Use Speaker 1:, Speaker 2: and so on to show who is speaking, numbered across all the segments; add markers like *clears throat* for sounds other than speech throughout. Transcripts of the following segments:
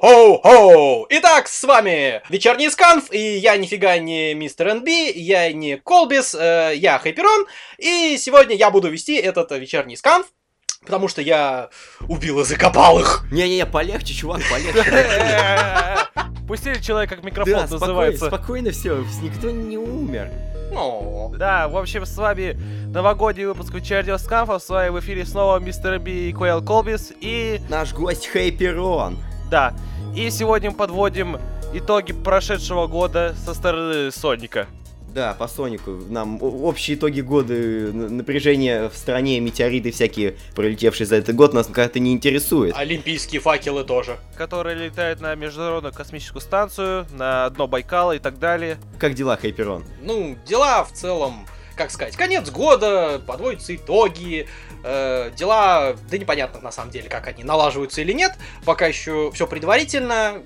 Speaker 1: Хоу-хоу-хоу! Итак, с вами Вечерний Сканф, и я нифига не мистер НБ, я не Колбис, э, я Хайперон, и сегодня я буду вести этот Вечерний Сканф, потому что я убил и закопал их.
Speaker 2: Не-не-не, полегче, чувак, полегче. *laughs*
Speaker 3: Пустили человека к микрофону
Speaker 2: Да,
Speaker 3: называется.
Speaker 2: спокойно, спокойно все, никто не умер.
Speaker 1: Ну,
Speaker 3: Да, в общем, с вами новогодний выпуск вечернего скафа. С вами в эфире снова мистер Би и Куэлл Колбис. И
Speaker 2: Наш гость Хайперон.
Speaker 3: Да, и сегодня мы подводим итоги прошедшего года со стороны Соника.
Speaker 2: Да, по Сонику. Нам общие итоги года, напряжение в стране, метеориты всякие, пролетевшие за этот год, нас как-то не интересует.
Speaker 1: олимпийские факелы тоже.
Speaker 3: Который летает на Международную космическую станцию, на дно Байкала и так далее.
Speaker 2: Как дела, Хайперон?
Speaker 1: Ну, дела в целом, как сказать, конец года, подводятся итоги, э, дела, да непонятно на самом деле, как они налаживаются или нет, пока еще все предварительно,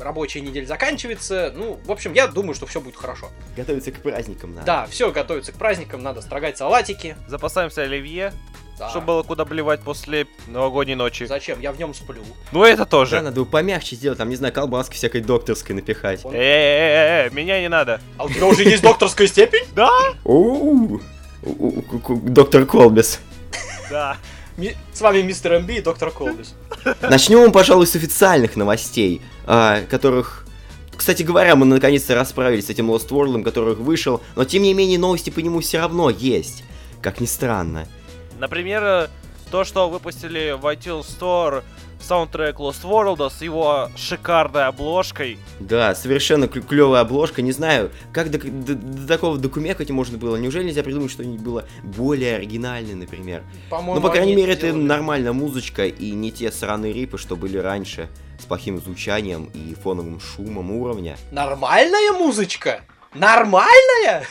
Speaker 1: рабочая неделя заканчивается, ну, в общем, я думаю, что все будет хорошо.
Speaker 2: Готовиться к праздникам надо.
Speaker 1: Да, все готовится к праздникам, надо строгать салатики.
Speaker 3: Запасаемся оливье,
Speaker 1: Да.
Speaker 3: чтобы было куда блевать после новогодней ночи.
Speaker 1: Зачем? Я в нем сплю.
Speaker 3: Ну это
Speaker 2: Да,
Speaker 3: тоже.
Speaker 2: надо помягче сделать, там, не знаю, колбаски всякой докторской напихать.
Speaker 1: Он-
Speaker 3: Э-э-э, меня не надо.
Speaker 1: А у тебя уже есть докторская степень? *laughs*
Speaker 3: Да?
Speaker 2: Доктор Колбис.
Speaker 3: Да.
Speaker 1: С вами мистер МБ и доктор Колбис. *laughs*
Speaker 2: Начнем, пожалуй, с официальных новостей, а, которых... Кстати говоря, мы наконец-то расправились с этим Lost World, который вышел, но тем не менее новости по нему все равно есть. Как ни странно.
Speaker 3: Например, э, то, что выпустили в iTunes Store саундтрек Lost World с его шикарной обложкой.
Speaker 2: Да, совершенно клевая обложка. Не знаю, как до, до- до такого докумекать можно было. Неужели нельзя придумать что-нибудь было более оригинальное, например?
Speaker 1: По-моему,
Speaker 2: Ну, по крайней мере, это
Speaker 1: сделали.
Speaker 2: нормальная музычка и не те сраные рипы, что были раньше, с плохим звучанием и фоновым шумом уровня.
Speaker 1: Нормальная музычка? Нормальная?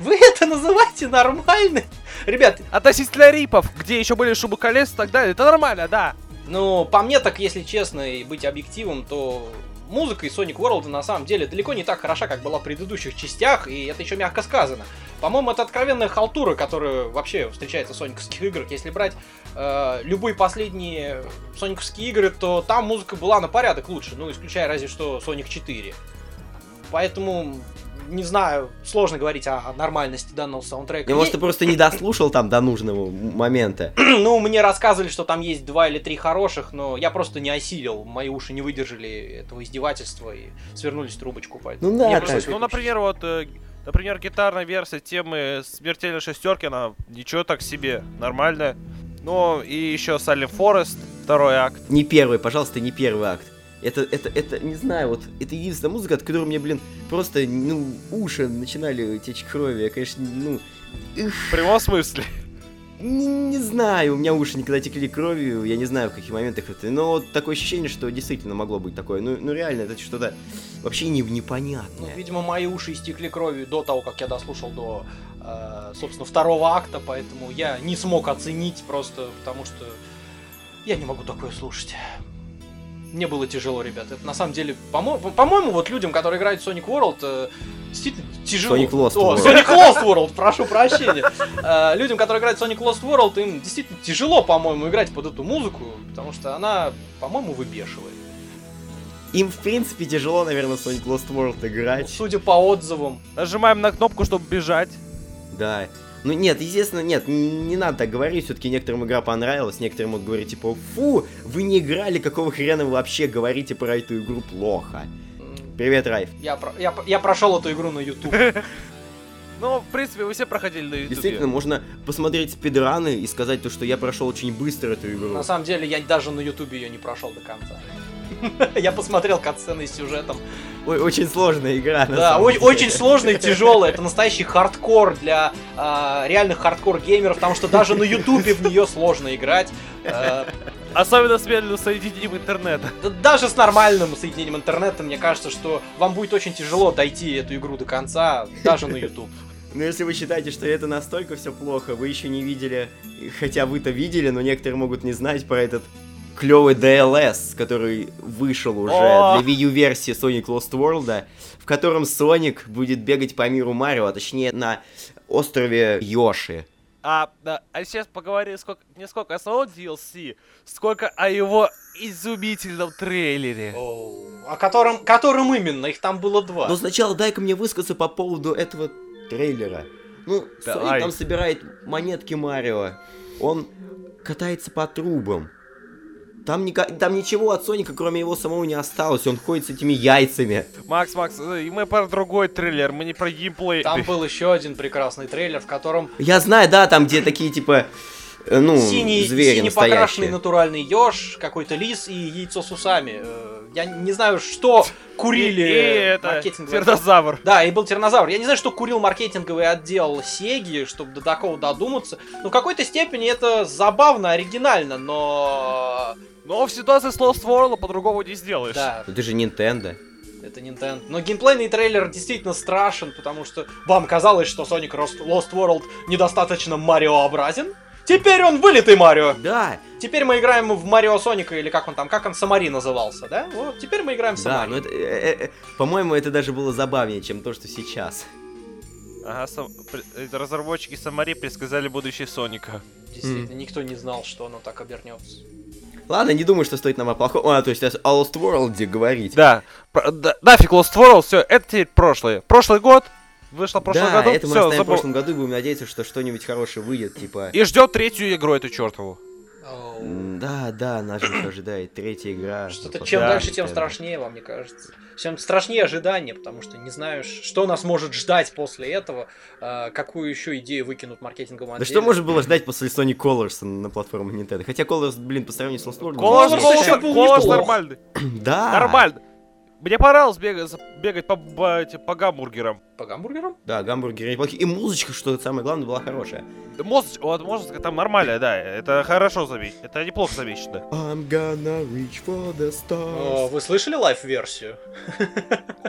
Speaker 1: Вы это называете нормальной? Ребят,
Speaker 3: Относительно рипов, где еще были шубы колес и так далее, это нормально, да.
Speaker 1: ну, по мне так, если честно и быть объективом, то музыка из Sonic World на самом деле далеко не так хороша, как была в предыдущих частях, и это еще мягко сказано. По-моему, это откровенная халтура, которая вообще встречается в сониковских играх. Если брать э, любые последние сониковские игры, то там музыка была на порядок лучше, ну, исключая разве что Sonic 4. Поэтому, не знаю, сложно говорить о, о нормальности данного саундтрека.
Speaker 2: Я, может,
Speaker 1: Е-
Speaker 2: ты просто не дослушал там до нужного момента. *clears throat*
Speaker 1: Ну, мне рассказывали, что там есть два или три хороших, но я просто не осилил. Мои уши не выдержали этого издевательства и свернулись в трубочку. Поэтому
Speaker 2: Ну да,
Speaker 1: мне
Speaker 2: так.
Speaker 1: пришлось
Speaker 3: Ну, например, вот, э, например, гитарная версия темы смертельной шестерки, она ничего так себе, нормальная. Ну, и еще Silent Forest, второй акт.
Speaker 2: Не первый, пожалуйста, не первый акт. Это, это, это, не знаю, вот, это единственная музыка, от которой мне, блин, просто, ну, уши начинали течь кровью. Я, конечно, ну, их,
Speaker 3: В прямом смысле.
Speaker 2: не, не знаю, у меня уши никогда текли кровью, я не знаю, в каких моментах это, но вот такое ощущение, что действительно могло быть такое. Ну, ну реально, это что-то вообще не,
Speaker 1: Ну,
Speaker 2: непонятное.
Speaker 1: видимо, мои уши истекли кровью до того, как я дослушал до, э, собственно, второго акта, поэтому я не смог оценить просто, потому что я не могу такое слушать. Мне было тяжело, ребят. Это на самом деле, по-моему, по-моему, вот людям, которые играют в Sonic World, э, действительно тяжело.
Speaker 2: Sonic Lost
Speaker 1: О,
Speaker 2: World.
Speaker 1: Sonic Lost World, прошу прощения. Э, людям, которые играют в Sonic Lost World, им действительно тяжело, по-моему, играть под эту музыку, потому что она, по-моему, выбешивает.
Speaker 2: Им, в принципе, тяжело, наверное, в Sonic Lost World
Speaker 1: Ну,
Speaker 2: играть.
Speaker 1: судя по отзывам,
Speaker 3: Нажимаем на кнопку, чтобы бежать.
Speaker 2: Да. Ну нет, естественно, нет, не надо так говорить, все-таки некоторым игра понравилась, некоторым могут говорить, типа, фу, вы не играли, какого хрена вы вообще говорите про эту игру плохо. Привет, Райф.
Speaker 1: Я, про- я, я прошел эту игру на YouTube. *laughs*
Speaker 3: Ну, в принципе, вы все проходили на ютубе.
Speaker 2: Действительно, можно посмотреть спидраны и сказать то, что я прошел очень быстро эту игру.
Speaker 1: На самом деле, я даже на YouTube ее не прошел до конца. *laughs* Я посмотрел катсцены с сюжетом.
Speaker 2: Ой, очень сложная игра, на
Speaker 1: Да,
Speaker 2: самом
Speaker 1: о-
Speaker 2: деле.
Speaker 1: очень сложный и тяжелый. Это настоящий хардкор для а, реальных хардкор-геймеров, потому что даже на YouTube в нее сложно играть. Э,
Speaker 3: Особенно с медленным соединением интернета.
Speaker 1: да даже с нормальным соединением интернета, мне кажется, что вам будет очень тяжело дойти эту игру до конца, даже на YouTube.
Speaker 2: Но если вы считаете, что это настолько все плохо, вы еще не видели, хотя вы-то видели, но некоторые могут не знать про этот клевый DLS, который вышел уже
Speaker 3: О!
Speaker 2: для Wii U версии Sonic Lost World, в котором Соник будет бегать по миру Марио, а точнее на острове Йоши.
Speaker 3: А, да, а сейчас поговорим сколько, не сколько о самом DLC, сколько о его изумительном трейлере.
Speaker 1: О, О котором, которым именно? Их там было два.
Speaker 2: Но сначала дай-ка мне высказаться по поводу этого трейлера. Ну,
Speaker 3: Давай.
Speaker 2: Соник там собирает монетки Марио. Он катается по трубам. Там, ника- там ничего от Соника, кроме его самого, не осталось. Он ходит с этими яйцами.
Speaker 3: Макс, Макс, э, и мы про другой трейлер, мы не про геймплей.
Speaker 1: Там был еще один прекрасный трейлер, в котором
Speaker 2: Я знаю, да, там где такие типа, ну,
Speaker 1: синий,
Speaker 2: звери
Speaker 1: синий покрашенный натуральный еж, какой-то лис и яйцо с усами. Э, Я не знаю, что курили
Speaker 3: И, и это,
Speaker 1: маркетинговые-
Speaker 3: тирнозавр.
Speaker 1: Да, и был тиранозавр. Я не знаю, что курил маркетинговый отдел Сеги, чтобы до такого додуматься. Но в какой-то степени это забавно, оригинально, но...
Speaker 3: Но в ситуации с Lost World по-другому не сделаешь.
Speaker 1: Да,
Speaker 2: Это же Nintendo.
Speaker 1: это Nintendo. Но геймплейный трейлер действительно страшен, потому что вам казалось, что Sonic Lost Lost World недостаточно Мариообразен. Теперь он вылитый Марио.
Speaker 2: Да,
Speaker 1: Теперь мы играем в Марио Соника, или как он там, как он Самари назывался, да? Вот, теперь мы играем в
Speaker 2: да,
Speaker 1: Самари.
Speaker 2: но это, э, э, э, по-моему, это даже было забавнее, чем то, что сейчас.
Speaker 3: Ага, сам- разработчики Самари предсказали будущее Соника.
Speaker 1: Действительно, никто не знал, что оно так обернется.
Speaker 2: Ладно, не думаю, что стоит нам о плохом... А, то есть о Lost World говорить.
Speaker 3: Да, про- да, нафиг Lost World, все, это теперь прошлое. Прошлый год, вышло в прошлом
Speaker 2: да,
Speaker 3: году,
Speaker 2: это мы
Speaker 3: все,
Speaker 2: оставим в прошлом году и будем надеяться, что что-нибудь хорошее выйдет, типа...
Speaker 3: И ждет третью игру эту чертову.
Speaker 2: Да, да, нас же ожидает третья игра.
Speaker 1: Что-то чем
Speaker 3: Да,
Speaker 1: дальше, тем страшнее, вам не кажется. Чем страшнее ожидание, потому что не знаю, ш- что нас может ждать после этого, э, какую еще идею выкинут маркетинговым
Speaker 2: Да
Speaker 1: отделе.
Speaker 2: что можно было ждать после Sonic Colors на платформе Nintendo? Хотя Colors, блин, по сравнению с Lost World...
Speaker 1: Colors
Speaker 3: голос
Speaker 1: неплох.
Speaker 3: нормальный.
Speaker 2: Да.
Speaker 3: Нормально. Мне понравилось бегать, бегать по, по, по гамбургерам.
Speaker 1: По гамбургерам?
Speaker 2: Да, гамбургеры неплохие. И музычка, что самое главное, была хорошая.
Speaker 3: Да, Мозг, вот музыка там нормальная, да, это хорошо заметить, это неплохо замечено.
Speaker 2: I'm gonna reach for the
Speaker 1: О,
Speaker 2: stars.
Speaker 1: вы слышали live версию?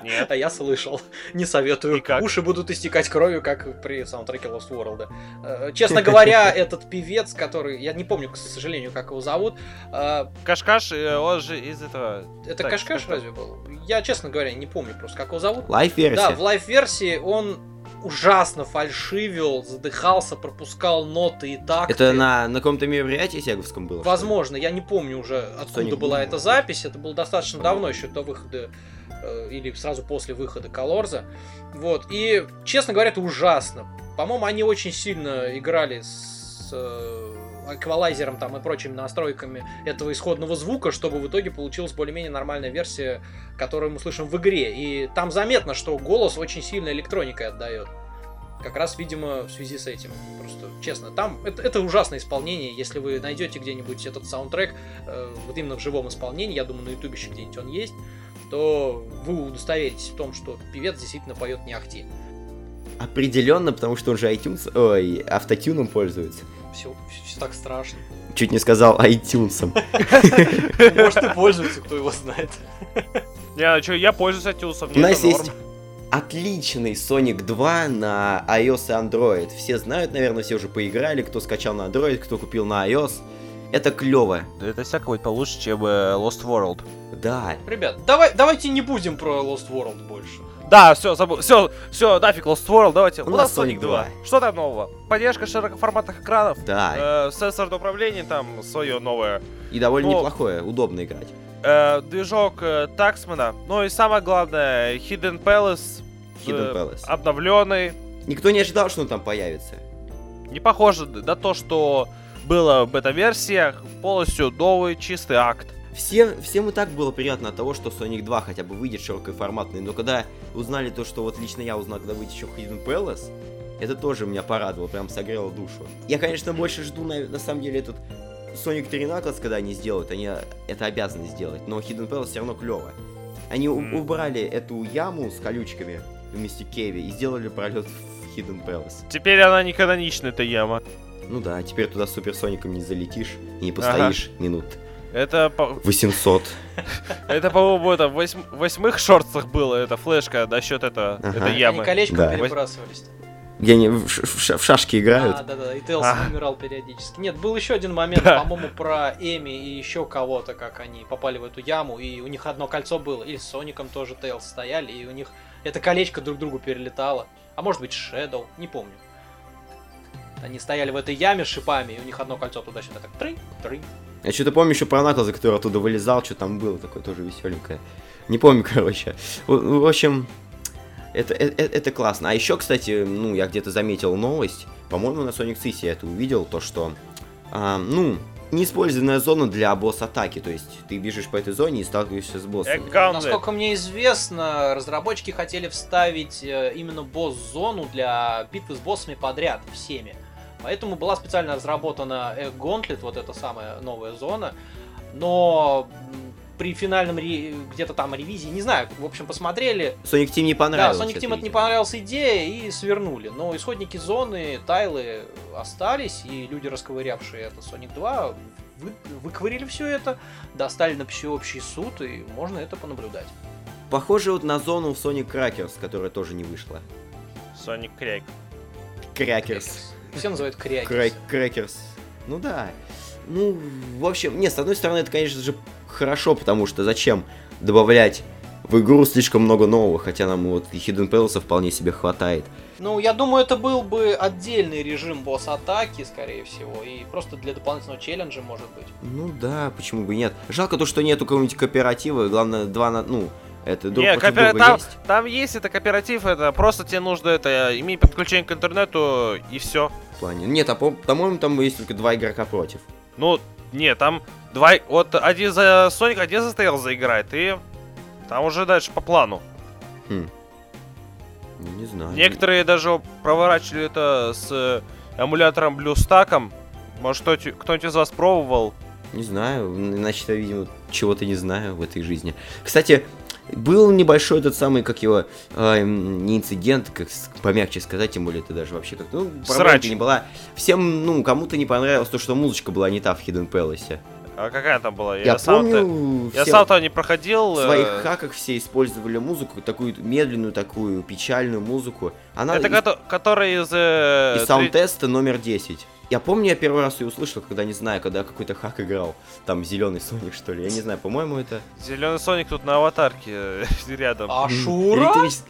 Speaker 3: Нет.
Speaker 1: А я слышал. Не советую.
Speaker 3: И как?
Speaker 1: Уши будут истекать кровью, как при саундтреке Lost World. Э, Честно говоря, *laughs* этот певец, который... Я не помню, к сожалению, как его зовут. э,
Speaker 3: Cash Cash, э, он же из этого...
Speaker 1: Это Cash
Speaker 3: Cash
Speaker 1: разве был? Я, честно говоря, не помню просто, как его зовут.
Speaker 2: Live версия.
Speaker 1: Да, в live версии он ужасно фальшивил, задыхался, пропускал ноты и так.
Speaker 2: Это на, на каком-то мероприятии Сеговском было?
Speaker 1: Возможно, я не помню уже, откуда
Speaker 2: Sonic
Speaker 1: была
Speaker 2: Boom,
Speaker 1: эта запись. Это было достаточно давно, еще до выхода, э, или сразу после выхода Колорза. Вот, и, честно говоря, это ужасно. По-моему, они очень сильно играли с э, эквалайзером там и прочими настройками этого исходного звука, чтобы в итоге получилась более-менее нормальная версия, которую мы слышим в игре. И там заметно, что голос очень сильно электроникой отдает. Как раз, видимо, в связи с этим. Просто, честно, там это, это ужасное исполнение. Если вы найдете где-нибудь этот саундтрек, э, вот именно в живом исполнении, я думаю, на ютубе еще где-нибудь он есть, то вы удостоверитесь в том, что певец действительно поет не ахти.
Speaker 2: Определенно, потому что он же iTunes, ой, автотюном пользуется.
Speaker 1: Все, все так страшно.
Speaker 2: Чуть не сказал iTunes. *laughs*
Speaker 1: Может, и пользуется, кто его знает.
Speaker 3: Не, ну чё, я пользуюсь iTunes,
Speaker 2: У
Speaker 3: мне
Speaker 2: нас есть отличный Sonic 2 на iOS и Android. Все знают, наверное, все уже поиграли, кто скачал на Android, кто купил на iOS. Это клево.
Speaker 3: Это всяко будет получше, чем э, Lost World.
Speaker 2: Да.
Speaker 1: Ребят, давай, давайте не будем про Lost World больше.
Speaker 3: Да, все, забыл. Все, все, нафиг Lost World, давайте.
Speaker 2: У
Speaker 3: У
Speaker 2: нас Sonic
Speaker 3: Sonic 2. Что там нового? Поддержка широкоформатных экранов.
Speaker 2: Да.
Speaker 3: Э, сенсорное управление там свое новое.
Speaker 2: И довольно
Speaker 3: ну-
Speaker 2: неплохое, удобно играть.
Speaker 3: Э, движок э, Таксмана. Ну и самое главное, Hidden Palace.
Speaker 2: Hidden Palace.
Speaker 3: Обновленный.
Speaker 2: Никто не ожидал, что он там появится.
Speaker 3: Не похоже на то, что было в бета-версиях. Полностью новый чистый акт.
Speaker 2: Все, всем и так было приятно от того, что Sonic 2 хотя бы выйдет широкоформатный, но когда узнали то, что вот лично я узнал, когда выйдет еще Hidden Palace, это тоже меня порадовало, прям согрело душу. Я, конечно, больше жду, на, на самом деле, этот Sonic 3 Knuckles, когда они сделают, они это обязаны сделать, но Hidden Palace все равно клево. Они
Speaker 3: Мгм.
Speaker 2: убрали эту яму с колючками вместе Кеви и сделали пролет в Hidden Palace.
Speaker 3: Теперь она не каноничная, эта яма.
Speaker 2: Ну да, теперь туда с суперсоником не залетишь и не постоишь минут
Speaker 3: Это, по-
Speaker 2: 800. *laughs*
Speaker 3: это по-моему, это в восьм- восьмых шортсах было, эта флешка насчет этого,
Speaker 1: Они
Speaker 3: ямы.
Speaker 1: колечком
Speaker 2: Да.
Speaker 1: перебрасывались.
Speaker 2: Где они в, шашки играют.
Speaker 1: А, да-да, и Тейлс
Speaker 3: А.
Speaker 1: умирал периодически. Нет, был еще один *laughs* момент,
Speaker 3: Да.
Speaker 1: по-моему, про Эми и еще кого-то, как они попали в эту яму, и у них одно кольцо было, и с Соником тоже Тейлс стояли, и у них это колечко друг другу перелетало. А может быть, Шэдоу, не помню. Они стояли в этой яме с шипами, и у них одно кольцо туда-сюда так трынь, трынь,
Speaker 2: Я что-то помню еще про Наклза, который оттуда вылезал, что там было такое тоже веселенькое. Не помню, *laughs* короче. В, в общем, это, это, это классно. А еще, кстати, ну, я где-то заметил новость. По-моему, на Sonic City я это увидел, то что, а, ну, неиспользованная зона для босс-атаки. То есть ты бежишь по этой зоне и сталкиваешься с боссом.
Speaker 1: Насколько мне известно, разработчики хотели вставить э, именно босс-зону для битвы с боссами подряд, всеми. Поэтому была специально разработана Gauntlet, вот эта самая новая зона. Но при финальном ре- где-то там ревизии, не знаю, в общем, посмотрели.
Speaker 2: Sonic Team не
Speaker 1: Да,
Speaker 2: понравилось.
Speaker 1: Sonic Team это не понравилась идея и свернули. Но исходники зоны, тайлы остались, и люди, расковырявшие это Sonic 2, вы, выковырили все это, достали на всеобщий суд, и можно это понаблюдать.
Speaker 2: Похоже вот на зону в Sonic Crackers, которая тоже не вышла.
Speaker 3: Sonic Crack.
Speaker 2: Крякерс.
Speaker 1: Все называют крякерс.
Speaker 2: Край- Крекерс. Ну да. Ну, в общем, не, с одной стороны, это, конечно же, хорошо, потому что зачем добавлять в игру слишком много нового, хотя нам вот и Hidden Palace вполне себе хватает.
Speaker 1: Ну, я думаю, это был бы отдельный режим босс-атаки, скорее всего, и просто для дополнительного челленджа, может быть.
Speaker 2: Ну да, почему бы нет. Жалко то, что нету какого-нибудь кооператива, главное, два на... Ну, это друг
Speaker 3: Не,
Speaker 2: против
Speaker 3: коопера-
Speaker 2: друга
Speaker 3: там,
Speaker 2: есть.
Speaker 3: там есть это кооператив, это просто тебе нужно это иметь подключение к интернету и все.
Speaker 2: В плане. Нет, а по- по-моему, там есть только два игрока против.
Speaker 3: Ну, не, там два... Вот один за Sonic, один за Tails заиграет, и там уже дальше по плану.
Speaker 2: Хм. Ну, не знаю.
Speaker 3: Некоторые даже проворачивали это с э, эмулятором BlueStack. Может, кто-нибудь кто-нибудь из вас пробовал?
Speaker 2: Не знаю, значит, я, видимо, чего-то не знаю в этой жизни. Кстати, был небольшой этот самый, как его, м, не инцидент, как помягче сказать, тем более это даже вообще как ну,
Speaker 3: Срач.
Speaker 2: не была. Всем, ну, кому-то не понравилось то, что музычка была не та в Hidden Palace.
Speaker 3: А какая там была?
Speaker 2: Я,
Speaker 3: сам-то-
Speaker 2: помню,
Speaker 3: Я
Speaker 2: все
Speaker 3: сам-то не проходил.
Speaker 2: в своих
Speaker 3: э,
Speaker 2: хаках все использовали музыку, такую медленную, такую печальную музыку. Она
Speaker 3: Это
Speaker 2: из,
Speaker 3: кото- который из... э,
Speaker 2: из саунд-теста номер 10. Я помню, я первый раз ее услышал, когда, не знаю, когда какой-то хак играл. Там зеленый Соник, что ли. Я не знаю, по-моему, это...
Speaker 3: Зеленый Соник тут на аватарке э, *laughs* рядом.
Speaker 1: А
Speaker 2: М,
Speaker 1: Шура?
Speaker 2: электричес-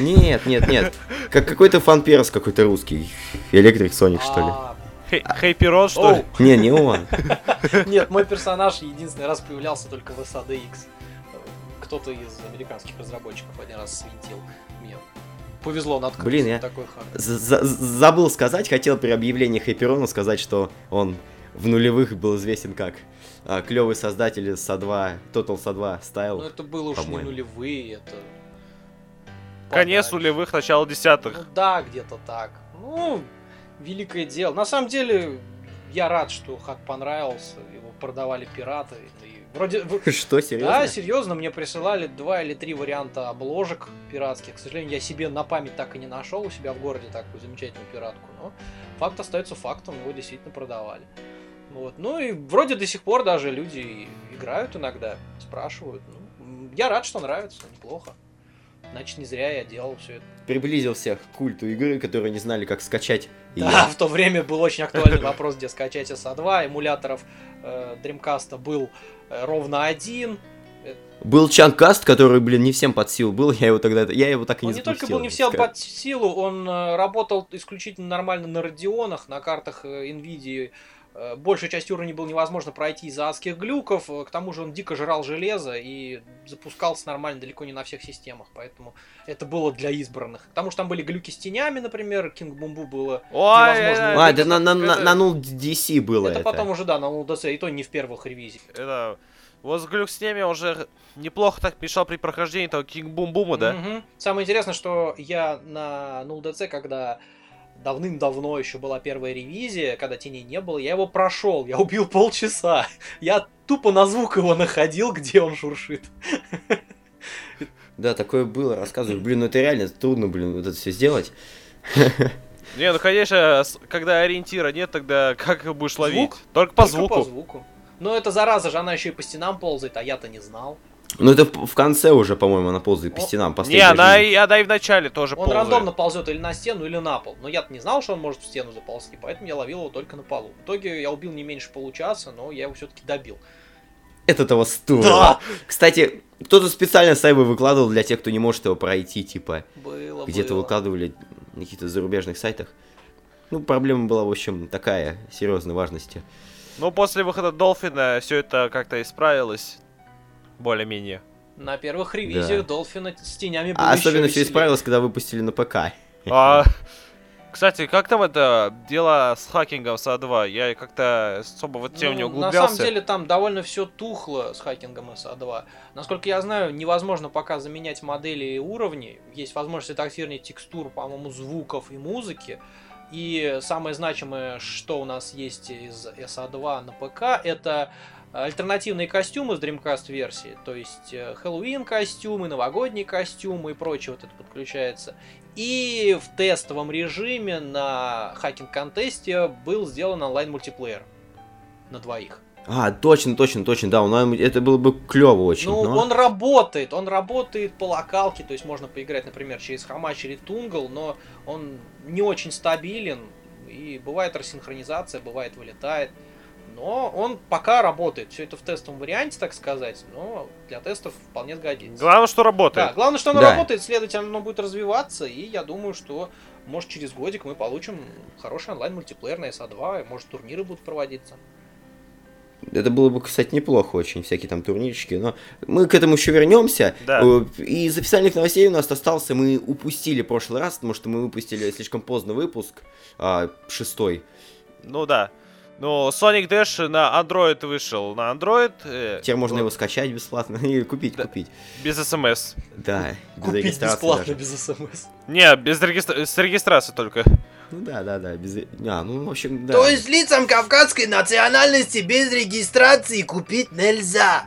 Speaker 2: Нет, нет, нет. Как какой-то фан-перс какой-то русский. Электрик Соник, что ли.
Speaker 1: А,
Speaker 3: Хейпирон, что ли?
Speaker 2: Не, не он. *laughs*
Speaker 1: Нет, мой персонаж единственный раз появлялся только в SADX. Кто-то из американских разработчиков один раз свинтил. Повезло наткнуться
Speaker 2: Блин,
Speaker 1: на
Speaker 2: я-
Speaker 1: такой
Speaker 2: Забыл сказать, хотел при объявлении Хайперона сказать, что он в нулевых был известен как клевый создатель СА2, Total СА2
Speaker 1: Ну
Speaker 2: Style.
Speaker 1: это было уж не нулевые, это...
Speaker 3: Конец
Speaker 1: подальше.
Speaker 3: нулевых, начало
Speaker 1: Ну
Speaker 3: десятых.
Speaker 1: да, где-то так. Ну, великое дело. На самом деле, я рад, что хак понравился. Его продавали пираты. И вроде... *laughs*
Speaker 2: Что,
Speaker 1: Да,
Speaker 2: серьезно?
Speaker 1: серьезно, мне присылали два или три варианта обложек пиратских. К сожалению, я себе на память так и не нашел у себя в городе такую замечательную пиратку. Но факт остается фактом, его действительно продавали. Вот. Ну и вроде до сих пор даже люди играют иногда, спрашивают. Ну, я рад, что нравится, неплохо. Значит, не зря я делал все это.
Speaker 2: Приблизил всех к культу игры, которые не знали, как скачать.
Speaker 1: Да, в то время был очень актуальный вопрос, где скачать SA2. Эмуляторов э, Dreamcast был э, ровно один.
Speaker 2: Был Чанкаст, который, блин, не всем под силу был, я его тогда, я его так и
Speaker 1: Он
Speaker 2: не
Speaker 1: не только был не всем под силу, он э, работал исключительно нормально на радионах, на картах э, NVIDIA. Э, Большую часть уровней было невозможно пройти из-за адских глюков, э, к тому же он дико жрал железо и запускался нормально далеко не на всех системах, поэтому это было для избранных. Потому что там были глюки с тенями, например, King Bumbu было.
Speaker 3: Ой,
Speaker 1: невозможно
Speaker 2: А,
Speaker 1: это
Speaker 2: это на, на, на, на null DC было
Speaker 1: это,
Speaker 2: это.
Speaker 1: потом уже, да, на LDC, и то не в первых ревизиях.
Speaker 3: это... Вот с глюк с ними уже неплохо так мешал при прохождении этого Кинг Бум Бума, да?
Speaker 1: Мгм. Самое интересное, что я на 0DC, когда давным-давно еще была первая ревизия, когда теней не было, я его прошел, я убил полчаса. Я тупо на звук его находил, где он шуршит.
Speaker 2: Да, такое было, рассказываю. Блин, ну это реально трудно, блин, вот это все сделать.
Speaker 3: Не, ну конечно, когда ориентира нет, тогда как его будешь ловить?
Speaker 1: Звук?
Speaker 3: Только по
Speaker 1: Только
Speaker 3: звуку.
Speaker 1: по звуку. Но эта зараза же, она еще и по стенам ползает, а я-то не знал.
Speaker 2: Ну это в конце уже, по-моему, она ползает по стенам.
Speaker 3: Не,
Speaker 2: последняя
Speaker 3: она и, она и в начале тоже
Speaker 1: Он
Speaker 3: ползает.
Speaker 1: рандомно ползет или на стену, или на пол. Но я-то не знал, что он может в стену заползти, поэтому я ловил его только на полу. В итоге я убил не меньше получаса, но я его все-таки добил.
Speaker 2: Это того стоило.
Speaker 1: Да!
Speaker 2: Кстати, кто-то специально сайбы выкладывал для тех, кто не может его пройти, типа,
Speaker 1: Было,
Speaker 2: где-то
Speaker 1: было.
Speaker 2: выкладывали на каких-то зарубежных сайтах. Ну, проблема была, в общем, такая, серьезной важности.
Speaker 3: Ну, после выхода Долфина все это как-то исправилось. Более-менее.
Speaker 1: На первых ревизиях Долфина с тенями было
Speaker 2: А особенно все исправилось, когда выпустили на ПК.
Speaker 3: А, кстати, как там это дело с хакингом с А2? Я как-то особо в эту тему не
Speaker 1: Ну, На
Speaker 3: углублялся.
Speaker 1: самом деле там довольно все тухло с хакингом SA2. Насколько я знаю, невозможно пока заменять модели и уровни. Есть возможность редактирования текстур, по-моему, звуков и музыки. И самое значимое, что у нас есть из SA2 на ПК, это альтернативные костюмы с Dreamcast версии, то есть э, Хэллоуин костюмы, новогодние костюмы и прочее вот это подключается. И в тестовом режиме на хакинг-контесте был сделан онлайн-мультиплеер на двоих.
Speaker 2: А, точно, точно, точно, да, он- это было бы клево очень.
Speaker 1: Ну,
Speaker 2: но-
Speaker 1: он работает, он работает по локалке, то есть можно поиграть, например, через Хамач или Тунгл, но он не очень стабилен, и бывает рассинхронизация, бывает вылетает. Но он пока работает. Все это в тестовом варианте, так сказать, но для тестов вполне сгодится.
Speaker 3: Главное, что работает.
Speaker 1: Да, главное, что оно
Speaker 2: Да.
Speaker 1: работает, следовательно, оно будет развиваться, и я думаю, что может через годик мы получим хороший онлайн-мультиплеер на SA2, и может турниры будут проводиться.
Speaker 2: Это было бы, кстати, неплохо очень, всякие там турнирчики, но мы к этому еще вернемся.
Speaker 3: Да.
Speaker 2: Э, Из официальных новостей у нас остался, мы упустили прошлый раз, потому что мы выпустили слишком поздно выпуск, а, шестой.
Speaker 3: Ну да. Ну, Sonic Dash на Android вышел. На Android э,
Speaker 2: Теперь можно
Speaker 3: вот,
Speaker 2: его скачать бесплатно *laughs* и купить,
Speaker 3: Да.
Speaker 2: купить.
Speaker 3: без смс.
Speaker 2: Да, без
Speaker 1: Купить
Speaker 2: регистрации
Speaker 1: бесплатно,
Speaker 2: даже.
Speaker 1: без смс.
Speaker 3: Не, без регистра- с регистрацией только.
Speaker 2: Ну да, да, да, без... А, ну, в общем, да.
Speaker 4: То есть лицам кавказской национальности без регистрации купить нельзя.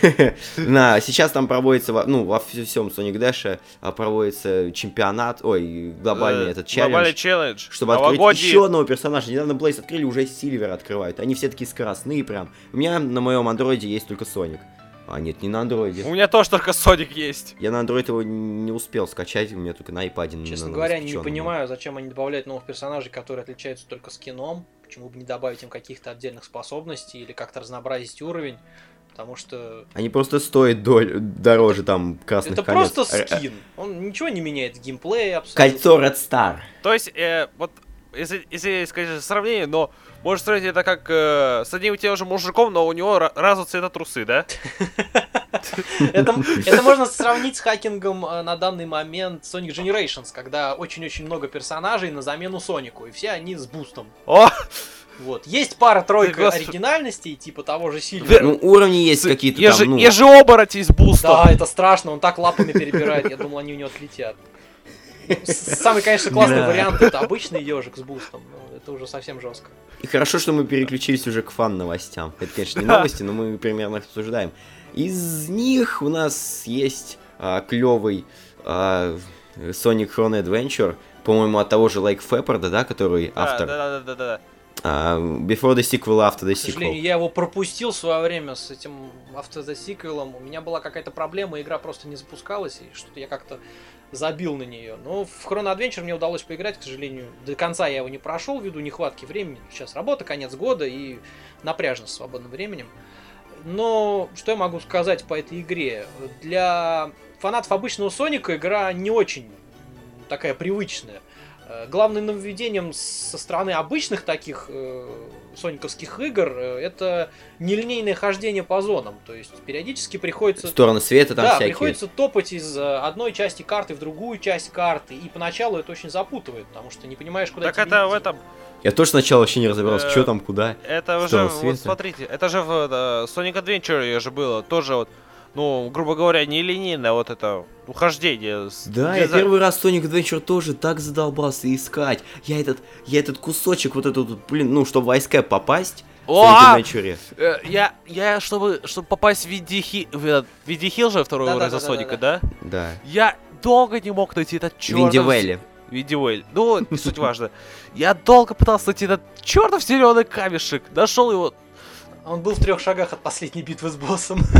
Speaker 4: *laughs*
Speaker 2: На, сейчас там проводится, во- ну, во всем Sonic Dash а, проводится чемпионат, ой, глобальный
Speaker 3: Э,
Speaker 2: этот
Speaker 3: Глобальный
Speaker 2: челлендж.
Speaker 3: челлендж.
Speaker 2: Чтобы открыть еще одного персонажа. Недавно Blaze открыли, уже Сильвер открывают. Они все такие скоростные прям. У меня на моем андроиде есть только Соник. А, нет, не на андроиде.
Speaker 3: У меня тоже только Sonic есть.
Speaker 2: Я на андроид его не успел скачать, у меня только на iPad.
Speaker 1: Честно
Speaker 2: на-
Speaker 1: говоря, не понимаю, зачем они добавляют новых персонажей, которые отличаются только скином. Почему бы не добавить им каких-то отдельных способностей или как-то разнообразить уровень. Потому что
Speaker 2: Они просто стоят доль- дороже там красных
Speaker 1: это
Speaker 2: колец.
Speaker 1: просто
Speaker 2: Р- э,
Speaker 1: скин. Он ничего не меняет в геймплее абсолютно.
Speaker 2: Кольцо Red Star.
Speaker 3: То есть, э, вот, если, если сказать сравнение, но можно сравнить это как э, с одним и тем же мужиком, но у него ра- разного цвета трусы, да? *laughs*
Speaker 1: Это, это можно сравнить с хакингом э, на данный момент Sonic Generations, когда очень-очень много персонажей на замену Сонику, и все они с бустом.
Speaker 3: О,
Speaker 1: Вот. Есть пара-тройка
Speaker 3: Да,
Speaker 1: оригинальностей, типа того же Сильвера.
Speaker 2: Ну, уровни есть какие-то там, ну...
Speaker 3: ежеоборотень с бустом.
Speaker 1: Да, это страшно, он так лапами перебирает, я думал, они у него отлетят. Самый, конечно, классный
Speaker 2: Да.
Speaker 1: вариант это обычный ежик с бустом. но Это уже совсем жестко.
Speaker 2: И хорошо, что мы переключились уже к фан-новостям. Это, конечно, не новости, но мы примерно их обсуждаем. Из них у нас есть клевый Sonic Chrono Adventure, по-моему, от того же Лайк Феппарда, да, который
Speaker 3: Да,
Speaker 2: автор.
Speaker 3: Да, да, да, да, да.
Speaker 2: А, Before the sequel, after the
Speaker 1: К сожалению,
Speaker 2: sequel.
Speaker 1: я его пропустил в свое время с этим After the Sequel. У меня была какая-то проблема, игра просто не запускалась, и что-то я как-то забил на нее. Но в Chrono Adventure мне удалось поиграть, к сожалению. До конца я его не прошел ввиду нехватки времени. Сейчас работа, конец года и напряжно с свободным временем. Но что я могу сказать по этой игре? Для фанатов обычного Соника игра не очень такая привычная. Э, Главным нововведением со стороны обычных таких э, сониковских игр э, это нелинейное хождение по зонам. То есть периодически приходится...
Speaker 2: Стороны света там
Speaker 1: да,
Speaker 2: всякие.
Speaker 1: приходится топать из э, одной части карты в другую часть карты. И поначалу это очень запутывает, потому что не понимаешь, куда
Speaker 3: Так
Speaker 1: тебе
Speaker 3: это в
Speaker 1: идти.
Speaker 3: этом,
Speaker 2: Я тоже сначала вообще не разобрался,
Speaker 3: Э,
Speaker 2: что там, куда.
Speaker 3: это уже, вот смотрите, это же в Sonic Adventure же было, тоже вот, ну, грубо говоря, нелинейное вот это ухождение. с
Speaker 2: Да, я
Speaker 3: дизайн-
Speaker 2: первый раз Sonic Adventure тоже так задолбался искать. Я этот, я этот кусочек, вот этот, вот, блин, ну, чтобы в Ice попасть, в
Speaker 3: О, а! Э, Я, я, чтобы, чтобы попасть в Видихи, в Видихил же второй уровень за
Speaker 1: Да-да-да-да-да.
Speaker 3: Соника, да?
Speaker 2: Да.
Speaker 3: Я долго не мог найти этот чертов...
Speaker 2: Винди Вэлли.
Speaker 3: Видивель. Ну, не суть важно. Я долго пытался найти этот чертов зеленый камешек. Нашел его.
Speaker 1: Он был в трех шагах от последней битвы с боссом. *laughs*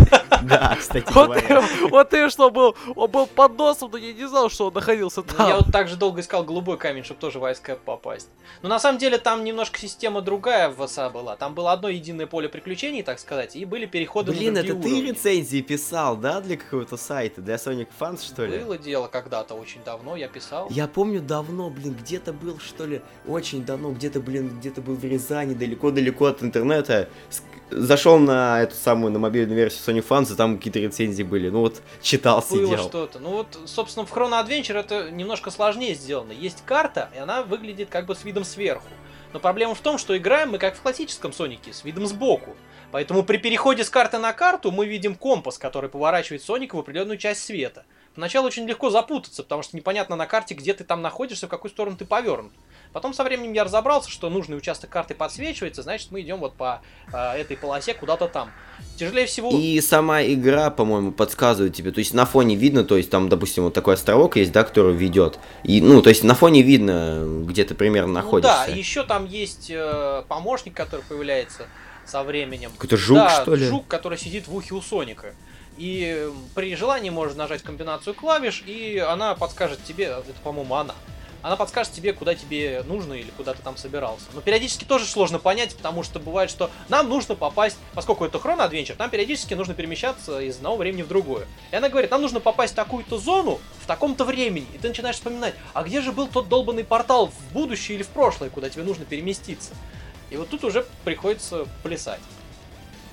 Speaker 2: Да, кстати
Speaker 3: Вот
Speaker 2: говоря.
Speaker 3: вот ты что был, он был под носом, но я не знал, что он находился
Speaker 1: Ну, Я
Speaker 3: там.
Speaker 1: вот так же долго искал голубой камень, чтобы тоже в попасть. Но на самом деле там немножко система другая в ВСА была. Там было одно единое поле приключений, так сказать, и были переходы
Speaker 2: Блин,
Speaker 1: на
Speaker 2: это ты
Speaker 1: уровни.
Speaker 2: рецензии писал, да, для какого-то сайта? Для Sonic Fans, что ли?
Speaker 1: Было дело когда-то, очень давно, я писал.
Speaker 2: Я помню давно, блин, где-то был, что ли, очень давно, где-то, блин, где-то был в Рязани, далеко-далеко от интернета. Зашел на эту самую, на мобильную версию Sony Fans, и там какие-то рецензии были. Ну вот, читал,
Speaker 1: Было
Speaker 2: сидел.
Speaker 1: что-то. Ну вот, собственно, в Chrono Adventure это немножко сложнее сделано. Есть карта, и она выглядит как бы с видом сверху. Но проблема в том, что играем мы как в классическом Сонике, с видом сбоку. Поэтому при переходе с карты на карту мы видим компас, который поворачивает Соника в определенную часть света. Поначалу очень легко запутаться, потому что непонятно на карте, где ты там находишься, в какую сторону ты повернут. Потом со временем я разобрался, что нужный участок карты подсвечивается, значит мы идем вот по э, этой полосе куда-то там. Тяжелее всего...
Speaker 2: И сама игра, по-моему, подсказывает тебе, то есть на фоне видно, то есть там, допустим, вот такой островок есть, да, который ведет. И, ну, то есть на фоне видно, где ты примерно
Speaker 1: Ну да,
Speaker 2: находишься.
Speaker 1: еще там есть э, помощник, который появляется со временем.
Speaker 2: Какой-то жук,
Speaker 1: да,
Speaker 2: что ли?
Speaker 1: жук, который сидит в ухе у Соника. И при желании можно нажать комбинацию клавиш, и она подскажет тебе, это, по-моему, она. Она подскажет тебе, куда тебе нужно или куда ты там собирался. Но периодически тоже сложно понять, потому что бывает, что нам нужно попасть, поскольку это Chrono Adventure, нам периодически нужно перемещаться из одного времени в другое. И она говорит, нам нужно попасть в такую-то зону в таком-то времени. И ты начинаешь вспоминать, а где же был тот долбанный портал в будущее или в прошлое, куда тебе нужно переместиться. И вот тут уже приходится плясать.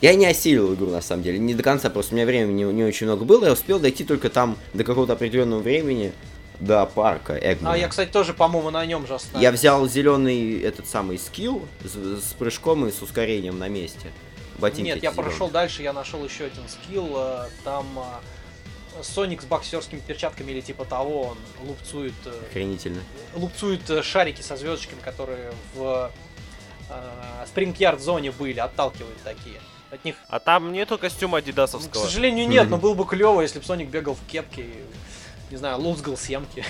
Speaker 2: Я не осилил игру, на самом деле, не до конца, просто у меня времени не, не очень много было, я успел дойти только там до какого-то определенного времени, до парка Эгмана.
Speaker 1: А я, кстати, тоже, по-моему, на нем же остановился.
Speaker 2: Я взял зеленый этот самый скилл с, с прыжком и с ускорением на месте. Ботинки
Speaker 1: Нет, я прошел дальше, я нашел еще один скилл. э, Там э, Соник с боксерскими перчатками или типа того, он лупцует, э,
Speaker 2: Охренительно.
Speaker 1: лупцует э, шарики со звездочками, которые в Спринг-Ярд зоне были, отталкивает такие. От них,
Speaker 3: А там нету костюма
Speaker 1: ну, к
Speaker 3: адидасовского.
Speaker 1: сожалению, нет,
Speaker 2: Мгм.
Speaker 1: но было бы клево, если бы Соник бегал в кепке и, не знаю, лузгал семки.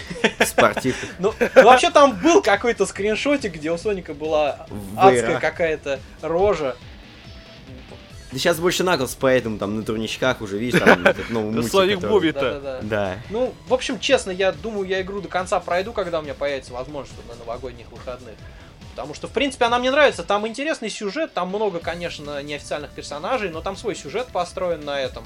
Speaker 2: Спортивных. *laughs*
Speaker 1: Ну, ну, вообще там был какой-то скриншотик, где у Соника была адская какая-то рожа.
Speaker 2: Да сейчас больше Наклс, поэтому там на турничках уже, видишь, там *laughs* этот новый мультик.
Speaker 3: Соник Буби-то.
Speaker 2: Да.
Speaker 1: Ну, в общем, честно, я думаю, я игру до конца пройду, когда у меня появится возможность на новогодних выходных. Потому что, в принципе, она мне нравится. Там интересный сюжет, там много, конечно, неофициальных персонажей, но там свой сюжет построен на этом.